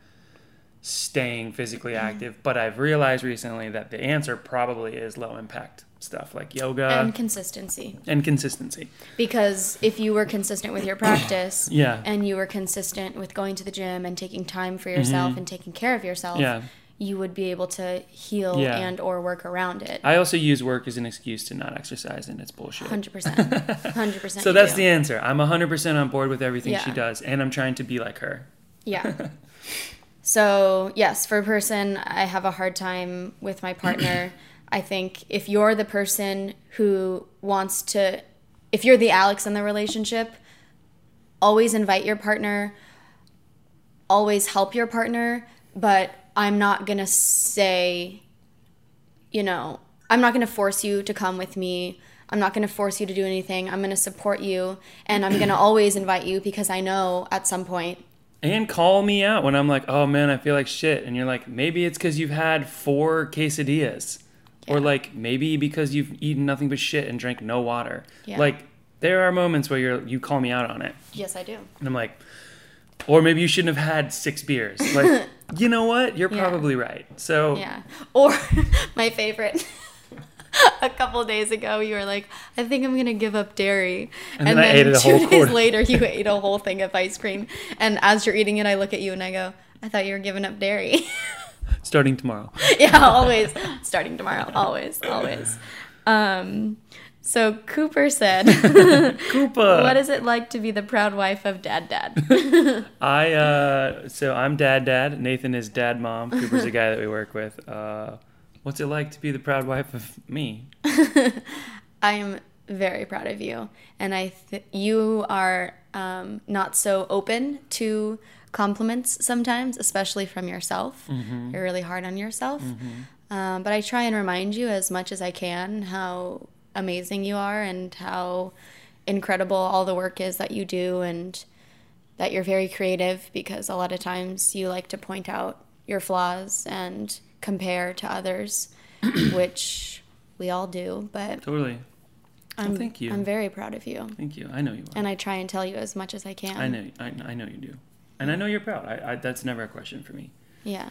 staying physically active, but I've realized recently that the answer probably is low impact stuff like yoga and consistency. and, consistency. Because if you were consistent with your *coughs* practice, Yeah. and you were consistent with going to the gym and taking time for yourself and taking care of yourself, Mm-hmm. Yeah. You would be able to heal Yeah. and or work around it. I also use work as an excuse to not exercise and it's bullshit. Hundred percent, *laughs* hundred percent. So that's the answer. I'm 100% on board with everything she does and I'm trying to be like her. Yeah. *laughs* so, yes, for a person, I have a hard time with my partner. I think if you're the person who wants to, if you're the Alex in the relationship, always invite your partner, always help your partner, but I'm not going to say, you know, I'm not going to force you to come with me. I'm not going to force you to do anything. I'm going to support you and I'm going to *clears throat* always invite you because I know at some point. point And call me out when I'm like, oh man, I feel like shit. And you're like, maybe it's because you've had four quesadillas. Or like maybe because you've eaten nothing but shit and drank no water. Yeah. Like there are moments where you're you call me out on it. Yes, I do. And I'm like, or maybe you shouldn't have had six beers. Like, *laughs* you know what? You're Yeah. probably right. So Yeah. Or *laughs* my favorite. *laughs* a couple days ago, you were like, "I think I'm gonna give up dairy," And then I ate it a two days quarter. later, you ate a whole thing of ice cream. And as you're eating it, I look at you and I go, "I thought you were giving up dairy." starting tomorrow. yeah, always starting tomorrow. Always, always. Um, So Cooper said, *laughs* Koopa. "What is it like to be the proud wife of Dad Dad?" *laughs* I uh so I'm dad dad. Nathan is dad mom. Cooper's the guy that we work with. Uh what's it like to be the proud wife of me? *laughs* I am very proud of you, and I th- you are um, not so open to compliments sometimes, especially from yourself. You're really hard on yourself, um, but I try and remind you as much as I can how amazing you are and how incredible all the work is that you do, and that you're very creative because a lot of times you like to point out your flaws and compare to others, *clears throat* which we all do, but Totally. I'm, thank you. I'm very proud of you. Thank you. I know you are. And I try and tell you as much as I can. I know I, I know you do. And I know you're proud. I, I that's never a question for me. Yeah.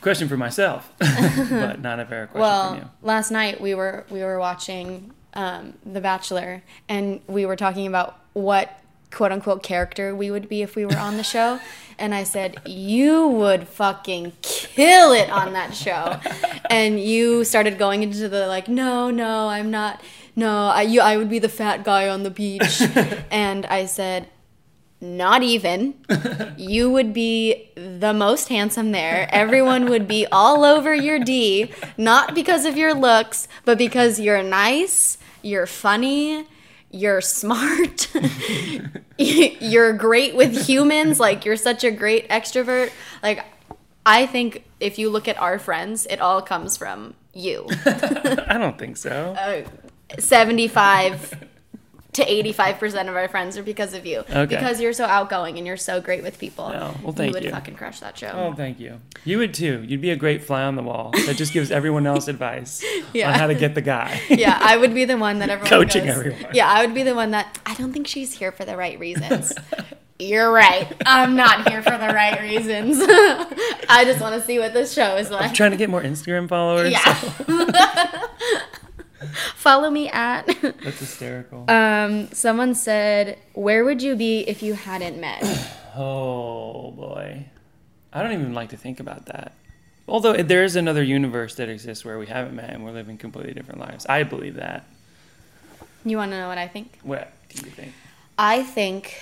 Question for myself, *laughs* but not a question from Well, last night we were we were watching um, The Bachelor, and we were talking about what quote unquote character we would be if we were on the show. *laughs* And I said, You would fucking kill it on that show. And you started going into the like, No, no, I'm not. No, I, you, I would be the fat guy on the beach. *laughs* and I said, Not even. *laughs* You would be the most handsome there. Everyone would be all over your D, not because of your looks, but because you're nice, you're funny, you're smart, *laughs* you're great with humans. Like, you're such a great extrovert. Like, I think if you look at our friends, it all comes from you. *laughs* I don't think so. Uh, 75 to 85% of our friends are because of you. Okay. Because you're so outgoing and you're so great with people. No, well, thank you would you. fucking crush that show. Oh, thank you. You would too. You'd be a great fly on the wall that just gives everyone else advice *laughs* Yeah. on how to get the guy. yeah, I would be the one that everyone Coaching goes- everyone. Yeah, I would be the one that I don't think she's here for the right reasons. You're right. I'm not here for the right reasons. *laughs* I just want to see what this show is like. Trying to get more Instagram followers. Yeah. *laughs* Follow me at. *laughs* That's hysterical. Um, someone said, "Where would you be if you hadn't met?" *coughs* oh boy. I don't even like to think about that. Although there is another universe that exists where we haven't met and we're living completely different lives. I believe that. You want to know what I think? What do you think? I think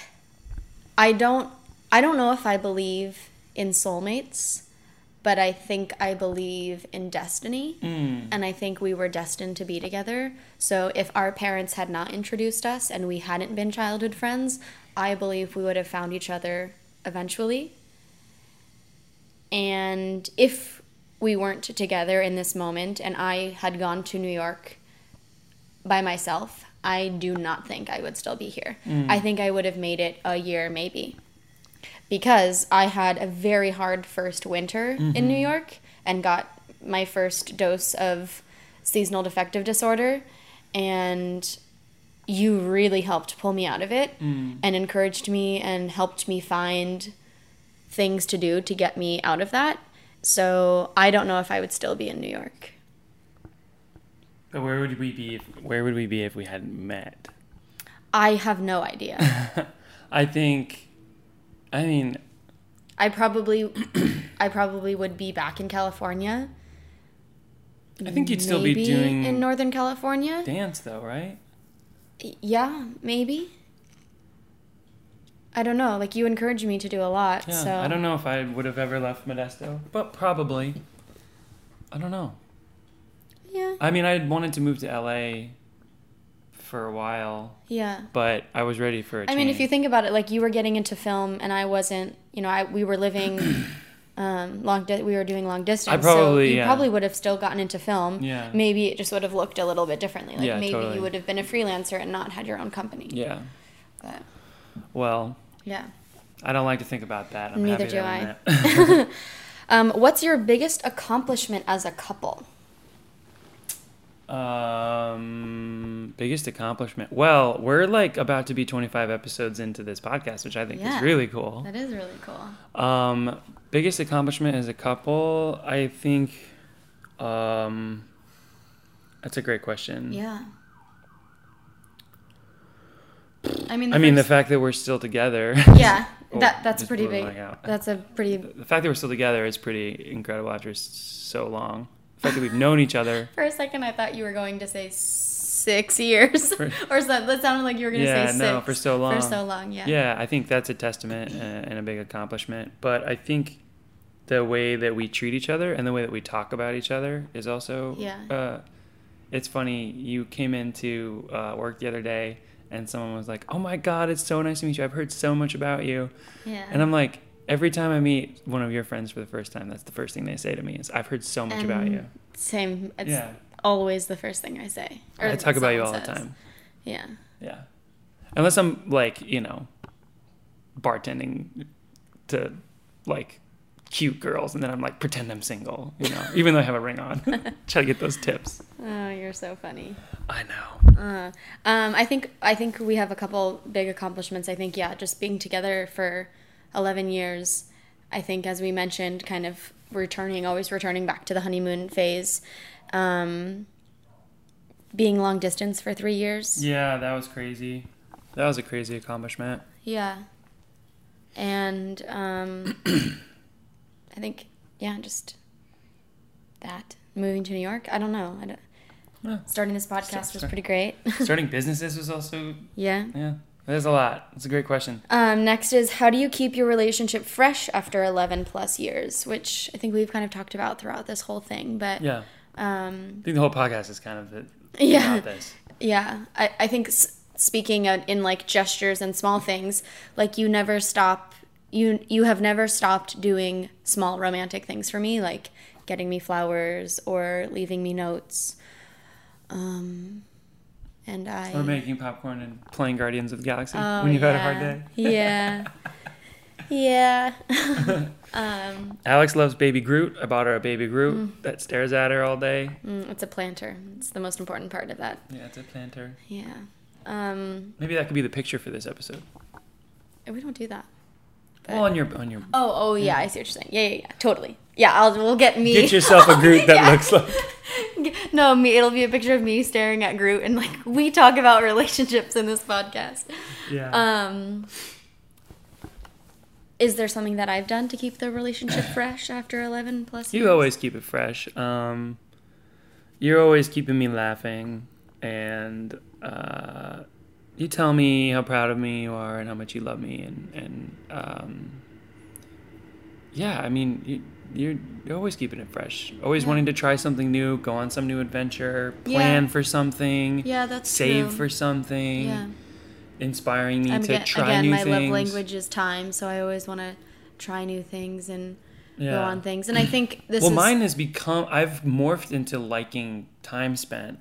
I don't I don't know if I believe in soulmates, but I think I believe in destiny. Hmm. And I think we were destined to be together. So if our parents had not introduced us and we hadn't been childhood friends, I believe we would have found each other eventually. And if we weren't together in this moment and I had gone to New York by myself, I do not think I would still be here. Hmm. I think I would have made it a year maybe. Because I had a very hard first winter in mm-hmm. New York and got my first dose of seasonal defective disorder and you really helped pull me out of it mm. and encouraged me and helped me find things to do to get me out of that. So I don't know if I would still be in New York. But where would we be if, where would we be if we hadn't met? I have no idea. *laughs* I think I mean, I probably *clears throat* I probably would be back in California. I think you'd still be Maybe doing in Northern California. dance though, right? Yeah, maybe. I don't know. Like you encouraged me to do a lot, Yeah. so I don't know if I would have ever left Modesto, but probably. I don't know. Yeah, I mean, I had wanted to move to LA for a while, yeah. but I was ready for a I mean, if you think about it, like you were getting into film, and I wasn't. You know, I we were living *clears throat* um, long. Di- we were doing long distance. so probably, you yeah. probably would have still gotten into film. Yeah. Maybe it just would have looked a little bit differently. Like Yeah, maybe totally. you would have been a freelancer and not had your own company. yeah. But Well, yeah. I don't like to think about that. I'm Neither happy do that I. *laughs* *laughs* Um, what's your biggest accomplishment as a couple? Um, biggest accomplishment. Well, we're like about to be 25 episodes into this podcast, which I think Yeah. is really cool. That is really cool. Um, biggest accomplishment as a couple, I think. Um, that's a great question. Yeah. I mean, I mean, the fact that we're still together. yeah, *laughs* Oh, that that's pretty big. That's a pretty. the fact that we're still together is pretty incredible after so long. Fact that we've known each other. For a second, I thought you were going to say six years For- *laughs* or something. That sounded like you were gonna Yeah, say six. no, for so long. For so long, yeah. Yeah, I think that's a testament and a big accomplishment. But I think the way that we treat each other and the way that we talk about each other is also. Yeah. Uh, it's funny. You came into uh, work the other day and someone was like, "Oh my God, it's so nice to meet you. I've heard so much about you." Yeah. And I'm like, every time I meet one of your friends for the first time, that's the first thing they say to me is, "I've heard so much about you." Same. It's Yeah. always the first thing I say. or I talk about you all someone the time. Yeah. Yeah. Unless I'm like, you know, bartending to like cute girls and then I'm like pretend I'm single, you know, *laughs* even though I have a ring on. *laughs* Try to get those tips. Oh, you're so funny. I know. Uh, um, I think I think we have a couple big accomplishments. I think yeah, just being together for eleven years. I think as we mentioned, kind of returning, always returning back to the honeymoon phase. Um, being long distance for three years. Yeah, that was crazy. That was a crazy accomplishment. Yeah. And um, *clears throat* I think yeah, just that moving to New York. I don't know. I don't, Yeah. starting this podcast was Start- pretty great. Starting *laughs* businesses was also, yeah. yeah, there's a lot. It's a great question. Um, next is how do you keep your relationship fresh after 11 plus years, which I think we've kind of talked about throughout this whole thing. But Yeah. um, I think the whole podcast is kind of it, *laughs* Yeah. about this. yeah, I, I think s- speaking of, in like gestures and small things, like you never stop, you you have never stopped doing small romantic things for me, like getting me flowers or leaving me notes. Um, and I Or making popcorn and playing Guardians of the Galaxy Oh, when you've had a hard day. Yeah. *laughs* yeah. *laughs* um, Alex loves Baby Groot. I bought her a Baby Groot that stares at her all day. mm, it's a planter. It's the most important part of that. Yeah, it's a planter. Yeah. Um, Maybe that could be the picture for this episode. we don't do that. But- Well, on your on your oh, oh yeah, I see what you're saying. Yeah, yeah, yeah, totally. Yeah, I'll we'll get me. get yourself a Groot *laughs* that Yeah. looks like. *laughs* no, me. It'll be a picture of me staring at Groot, and like we talk about relationships in this podcast. Yeah. Um, is there something that I've done to keep the relationship *laughs* fresh after 11 plus years? you always keep it fresh. Um, you're always keeping me laughing, and uh, you tell me how proud of me you are and how much you love me, and and um, yeah, I mean you. You're, you're always keeping it fresh. Always Yeah. wanting to try something new, go on some new adventure, plan Yeah. for something, Yeah, that's save true. for something, Yeah. inspiring me I'm to ge- try again, new my love language is time, so I always want to try new things and go on things. And I think *clears throat* this well, is mine has become. I've morphed into liking time spent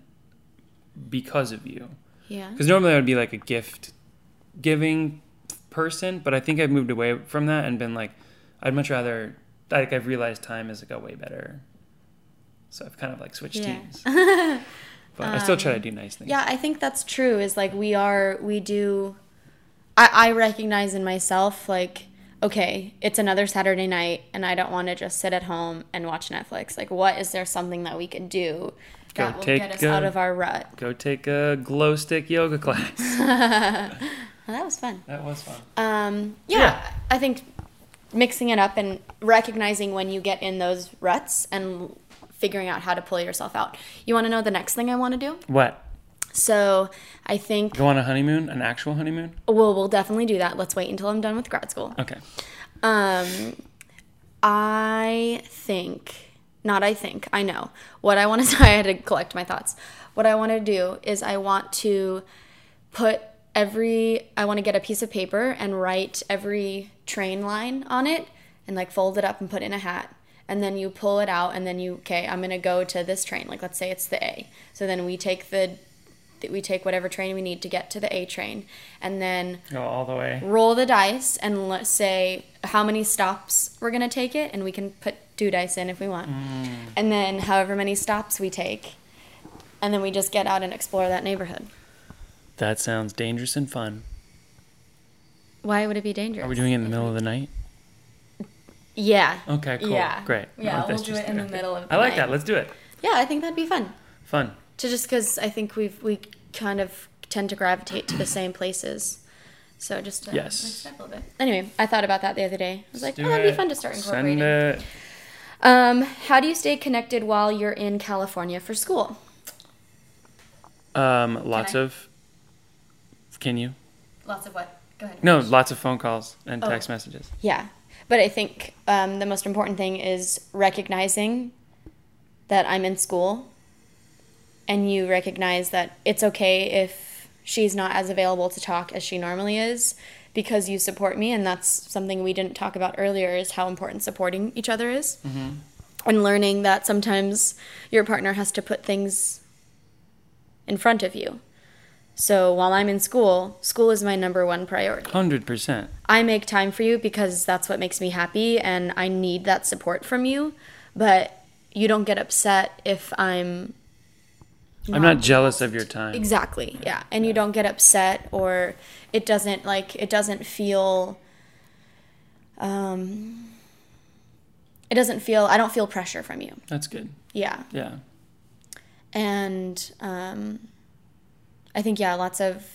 because of you. yeah, Because normally I would be like a gift giving person, but I think I've moved away from that and been like, I'd much rather. Like I've realized time is a way better. So I've kind of like switched Yeah. teams. *laughs* But I still try to do nice things. yeah. I think that's true. Is like we are, we do. I I recognize in myself like. Okay, it's another Saturday night, and I don't want to just sit at home and watch Netflix. Like, what is there something that we could do Go that will take get us a- out of our rut? Go take a glow stick yoga class. *laughs* Well, that was fun. that was fun. Um, yeah, Yeah. I think mixing it up and recognizing when you get in those ruts and figuring out how to pull yourself out. You want to know the next thing I want to do? What? So I think Go on a honeymoon? An actual honeymoon? we'll we'll definitely do that. Let's wait until I'm done with grad school. Okay. Um, I think, not I think, I know. What I want to *laughs* do, I had to collect my thoughts. What I want to do is I want to put every, I want to get a piece of paper and write every train line on it and like fold it up and put in a hat. And then you pull it out and then you, okay, I'm going to go to this train. Like let's say it's the A. So then we take the, we take whatever train we need to get to the A train. And then Go all the way. roll the dice and let's say how many stops we're gonna take it, and we can put two dice in if we want, mm. and then however many stops we take, and then we just get out and explore that neighborhood. That sounds dangerous and fun. Why would it be dangerous? Are we doing it in the middle of the night? Yeah. Okay, cool. Yeah. Great. Yeah, Well, do it in the middle of the night. I like night. that. Let's do it. Yeah, I think that'd be fun. Fun. To just because I think we've we kind of tend to gravitate to the same places. So just uh, Yes. mix it up a little bit. Anyway, I thought about that the other day. I was like, oh, that'd be fun to start incorporating. Send it. Um, how do you stay connected while you're in California for school? Um, lots of. Can you? Lots of what? Go ahead. No, lots of phone calls and Oh. text messages. Yeah. But I think um, the most important thing is recognizing that I'm in school and you recognize that it's okay if she's not as available to talk as she normally is because you support me. And that's something we didn't talk about earlier is how important supporting each other is. And learning that sometimes your partner has to put things in front of you. So while I'm in school, school is my number one priority. Hundred percent. I make time for you because that's what makes me happy and I need that support from you. But you don't get upset if I'm I'm not jealous of your time. exactly, yeah. And you don't get upset or it doesn't like it doesn't feel um it doesn't feel I don't feel pressure from you. That's good. Yeah. Yeah. And um I think yeah, lots of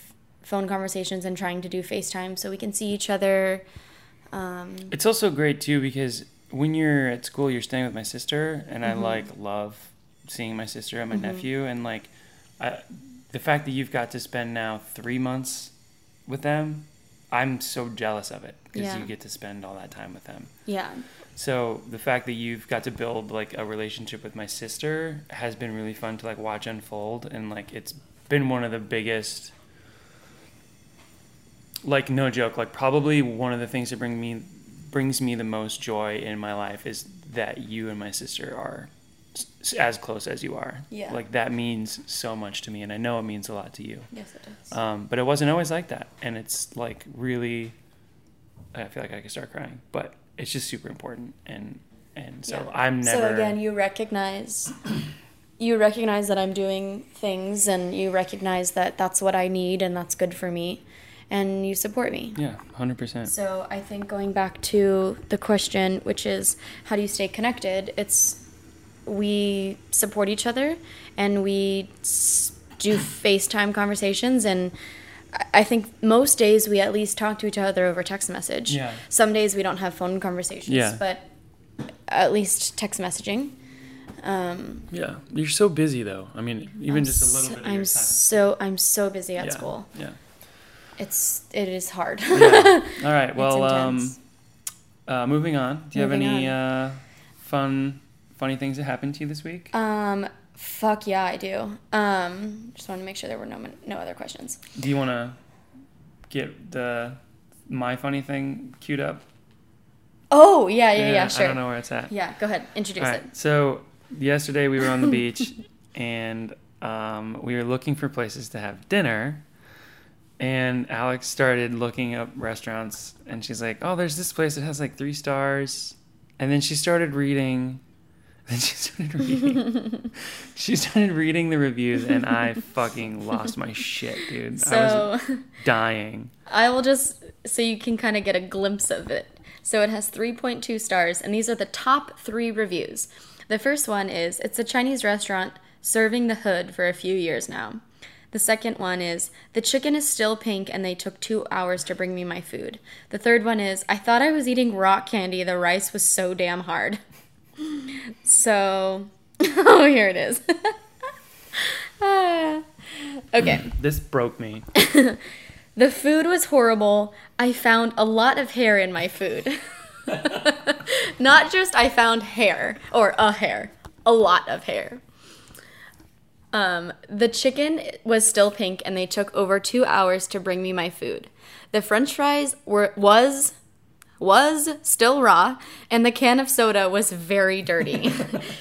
phone conversations and trying to do FaceTime so we can see each other. Um It's also great too because when you're at school, you're staying with my sister, and Mm-hmm. I like love seeing my sister and my nephew, and like, I, the fact that you've got to spend now three months with them, I'm so jealous of it because Yeah. you get to spend all that time with them. yeah. So the fact that you've got to build like a relationship with my sister has been really fun to like watch unfold, and like it's been one of the biggest. Like no joke, like probably one of the things that bring me brings me the most joy in my life is that you and my sister are s- as close as you are. Yeah. Like that means so much to me, and I know it means a lot to you. Yes it does. Um, but it wasn't always like that, and it's like really. I feel like I could start crying, but it's just super important, and and so Yeah. I'm never. So again, you recognize you recognize that I'm doing things and you recognize that that's what I need and that's good for me and you support me. yeah, hundred percent. So I think going back to the question which is how do you stay connected? It's we support each other and we do FaceTime conversations and I- I think most days we at least talk to each other over text message. Yeah. Some days we don't have phone conversations, Yeah. but at least text messaging. Um, Yeah, you're so busy though. I mean, even I'm just a little bit of I'm so I'm so busy at yeah. school. Yeah. It's it is hard. yeah. *laughs* All right. Well, um, uh, moving on. Do you Moving have any uh, fun, funny things that happened to you this week? um, fuck yeah, I do. Um, just wanted to make sure there were no no other questions. Do you want to get the my funny thing queued up? Oh yeah, yeah, yeah, sure. I don't know where it's at. Yeah, go ahead, introduce All it. So yesterday we were on the *laughs* beach and um, we were looking for places to have dinner. And Alex started looking up restaurants and she's like, "Oh, there's this place that has like three stars." And then she started reading. *laughs* Then she started reading. *laughs* she started reading the reviews, and I fucking lost my shit, dude. I was So dying. I will just so you can kind of get a glimpse of it. So it has 3.2 stars, and these are the top three reviews. The first one is it's a Chinese restaurant serving the hood for a few years now. The second one is the chicken is still pink and they took two hours to bring me my food. The third one is I thought I was eating rock candy, the rice was so damn hard. *laughs* So, *laughs* oh, here it is. *laughs* Ah. okay. This broke me. The food was horrible. I found a lot of hair in my food. *laughs* Not just I found hair or a hair, a lot of hair. Um, the chicken was still pink and they took over two hours to bring me my food. The french fries were was was still raw and the can of soda was very dirty. *laughs*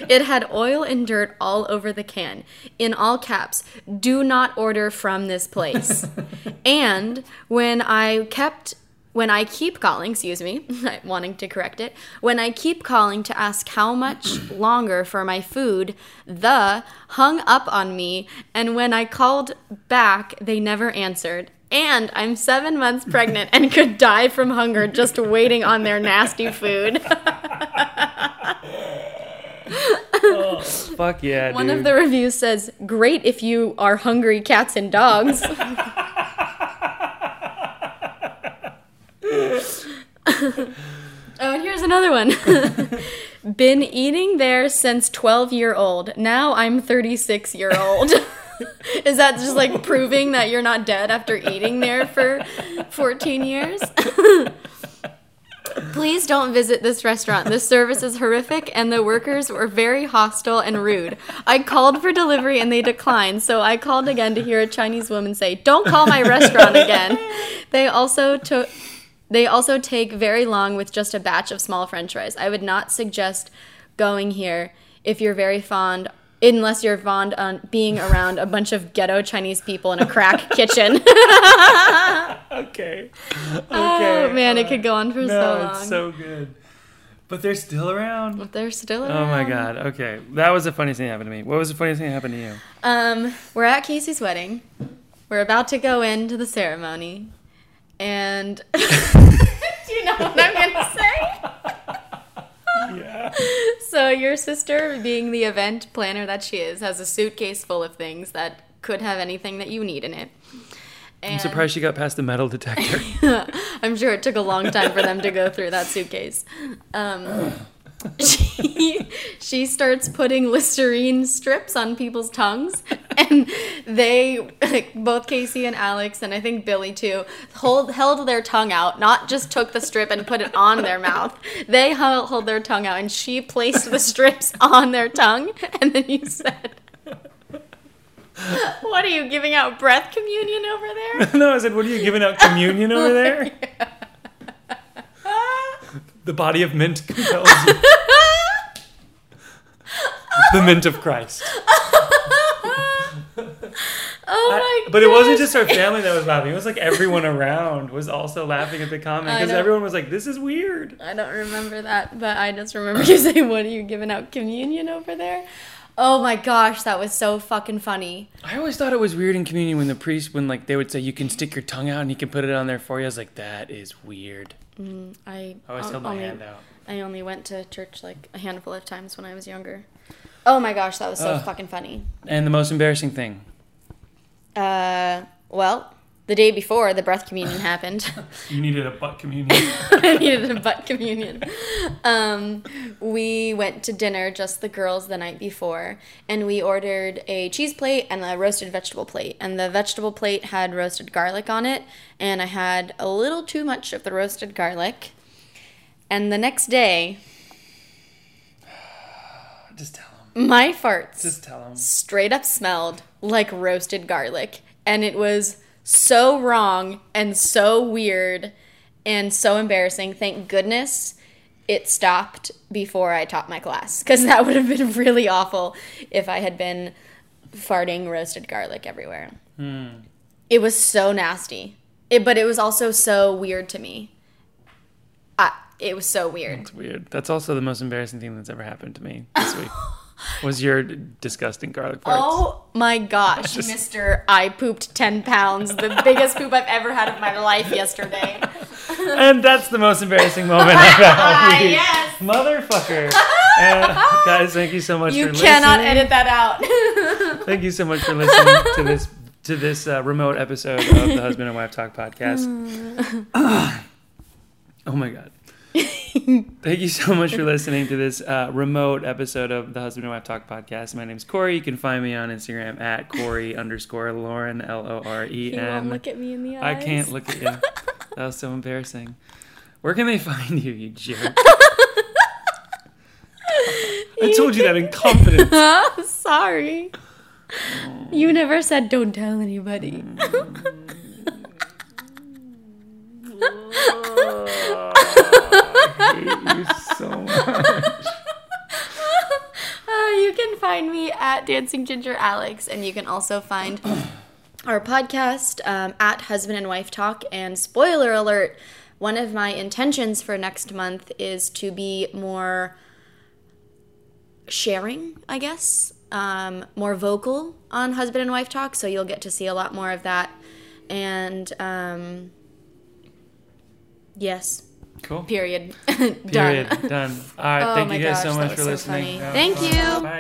it had oil and dirt all over the can. In all caps, do not order from this place. *laughs* and when I kept when I keep calling, excuse me, *laughs* wanting to correct it, when I keep calling to ask how much *clears throat* longer for my food, the hung up on me, and when I called back, they never answered. And I'm seven months pregnant and could *laughs* die from hunger just waiting on their nasty food. oh, Fuck yeah, One dude. of the reviews says, Great if you are hungry cats and dogs. *laughs* *laughs* oh, and here's another one. *laughs* Been eating there since 12 year old. Now I'm 36 year old. *laughs* Is that just like proving that you're not dead after eating there for 14 years? Please don't visit this restaurant. The service is horrific and the workers were very hostile and rude. I called for delivery and they declined, so I called again to hear a Chinese woman say, "Don't call my restaurant again." They also took they also take very long with just a batch of small french fries. I would not suggest going here if you're very fond unless you're fond on being around a bunch of ghetto Chinese people in a crack *laughs* kitchen. Okay. *laughs* Okay. oh man, it could go on for no, so long. it's so good. But they're still around. But they're still around. Oh my god. Okay. That was the funniest thing that happened to me. What was the funniest thing that happened to you? Um, we're at Casey's wedding. We're about to go into the ceremony. And *laughs* *laughs* do you know what I'm gonna say? Yeah. *laughs* So your sister, being the event planner that she is, has a suitcase full of things that could have anything that you need in it. I'm surprised she got past the metal detector. I'm sure it took a long time for them to go through that suitcase. Um, she she starts putting Listerine strips on people's tongues, *laughs* and they like, both Casey and Alex, and I think Billy too, hold held their tongue out. Not just took the strip and put it on their mouth. They held, hold their tongue out, and she placed the strips *laughs* on their tongue, and then you said. What are you giving out breath communion over there? *laughs* no, I said, what are you giving out communion over there? The body of mint compels you. the mint of Christ. Oh my I- but it wasn't just our family that was *laughs* laughing. It was like everyone around was also laughing at the comment because everyone was like, "This is weird." I don't remember that, but I just remember *laughs* you saying, "What are you giving out communion over there?" Oh my gosh, that was so fucking funny. I always thought it was weird in communion when the priest, when like they would say, "You can stick your tongue out and he can put it on there for you." I was like, "That is weird." Mm, I I always held my only, hand out. I only went to church like a handful of times when I was younger. Oh my gosh, that was so Ugh. fucking funny. And the most embarrassing thing. Uh, well, the day before the breath communion happened. *laughs* You needed a butt communion. *laughs* I needed a butt communion. Um, we went to dinner, just the girls, the night before, and we ordered a cheese plate and a roasted vegetable plate. And the vegetable plate had roasted garlic on it, and I had a little too much of the roasted garlic. And the next day, *sighs* Just tell. My farts Just tell him. straight up smelled like roasted garlic. And it was so wrong and so weird and so embarrassing. Thank goodness it stopped before I taught my class because that would have been *laughs* really awful if I had been farting roasted garlic everywhere. Hmm. It was so nasty. It, but it was also so weird to me. I, it was so weird. It's weird. That's also the most embarrassing thing that's ever happened to me this week. *laughs* was your disgusting garlic farts. Oh my gosh, *laughs* Just- Mister! I pooped ten pounds. The biggest poop I've ever had of my life yesterday. *laughs* And that's the most embarrassing moment I've had *laughs* all yes. Motherfucker. And, guys, thank you so much You for cannot listening. edit that out. Thank you so much for listening to this to this uh, remote episode of the Husband and Wife Talk podcast. *clears throat* oh my god. *laughs* Thank you so much for listening to this uh, remote episode of the Husband and Wife Talk podcast. My name is Corey. You can find me on Instagram at Corey *laughs* underscore Loren L O R E you won't N. look at me in the eye. I can't look at you. That was so embarrassing. Where can they find you, you jerk? *laughs* I told you that in confidence. Sorry. You never said don't tell anybody. I hate you so much. *laughs* Uh, you can find me at Dancing Ginger Alex, and you can also find *clears throat* our podcast um, at Husband and Wife Talk. And spoiler alert, one of my intentions for next month is to be more sharing, I guess, um, more vocal on Husband and Wife Talk. So you'll get to see a lot more of that. And um, yes, Cool. period. *laughs* Period. Done. Done. All right. Oh thank you guys gosh, so much for so listening. funny. Thank you. Bye.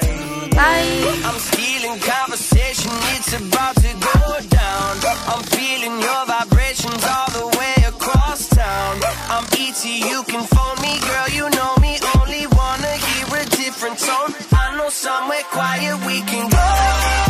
Bye. I'm stealing conversation, it's about to go down. I'm feeling your vibrations all the way across town. I'm ET, you can phone me, girl, you know me. Only wanna hear a different tone. I know somewhere quiet we can go.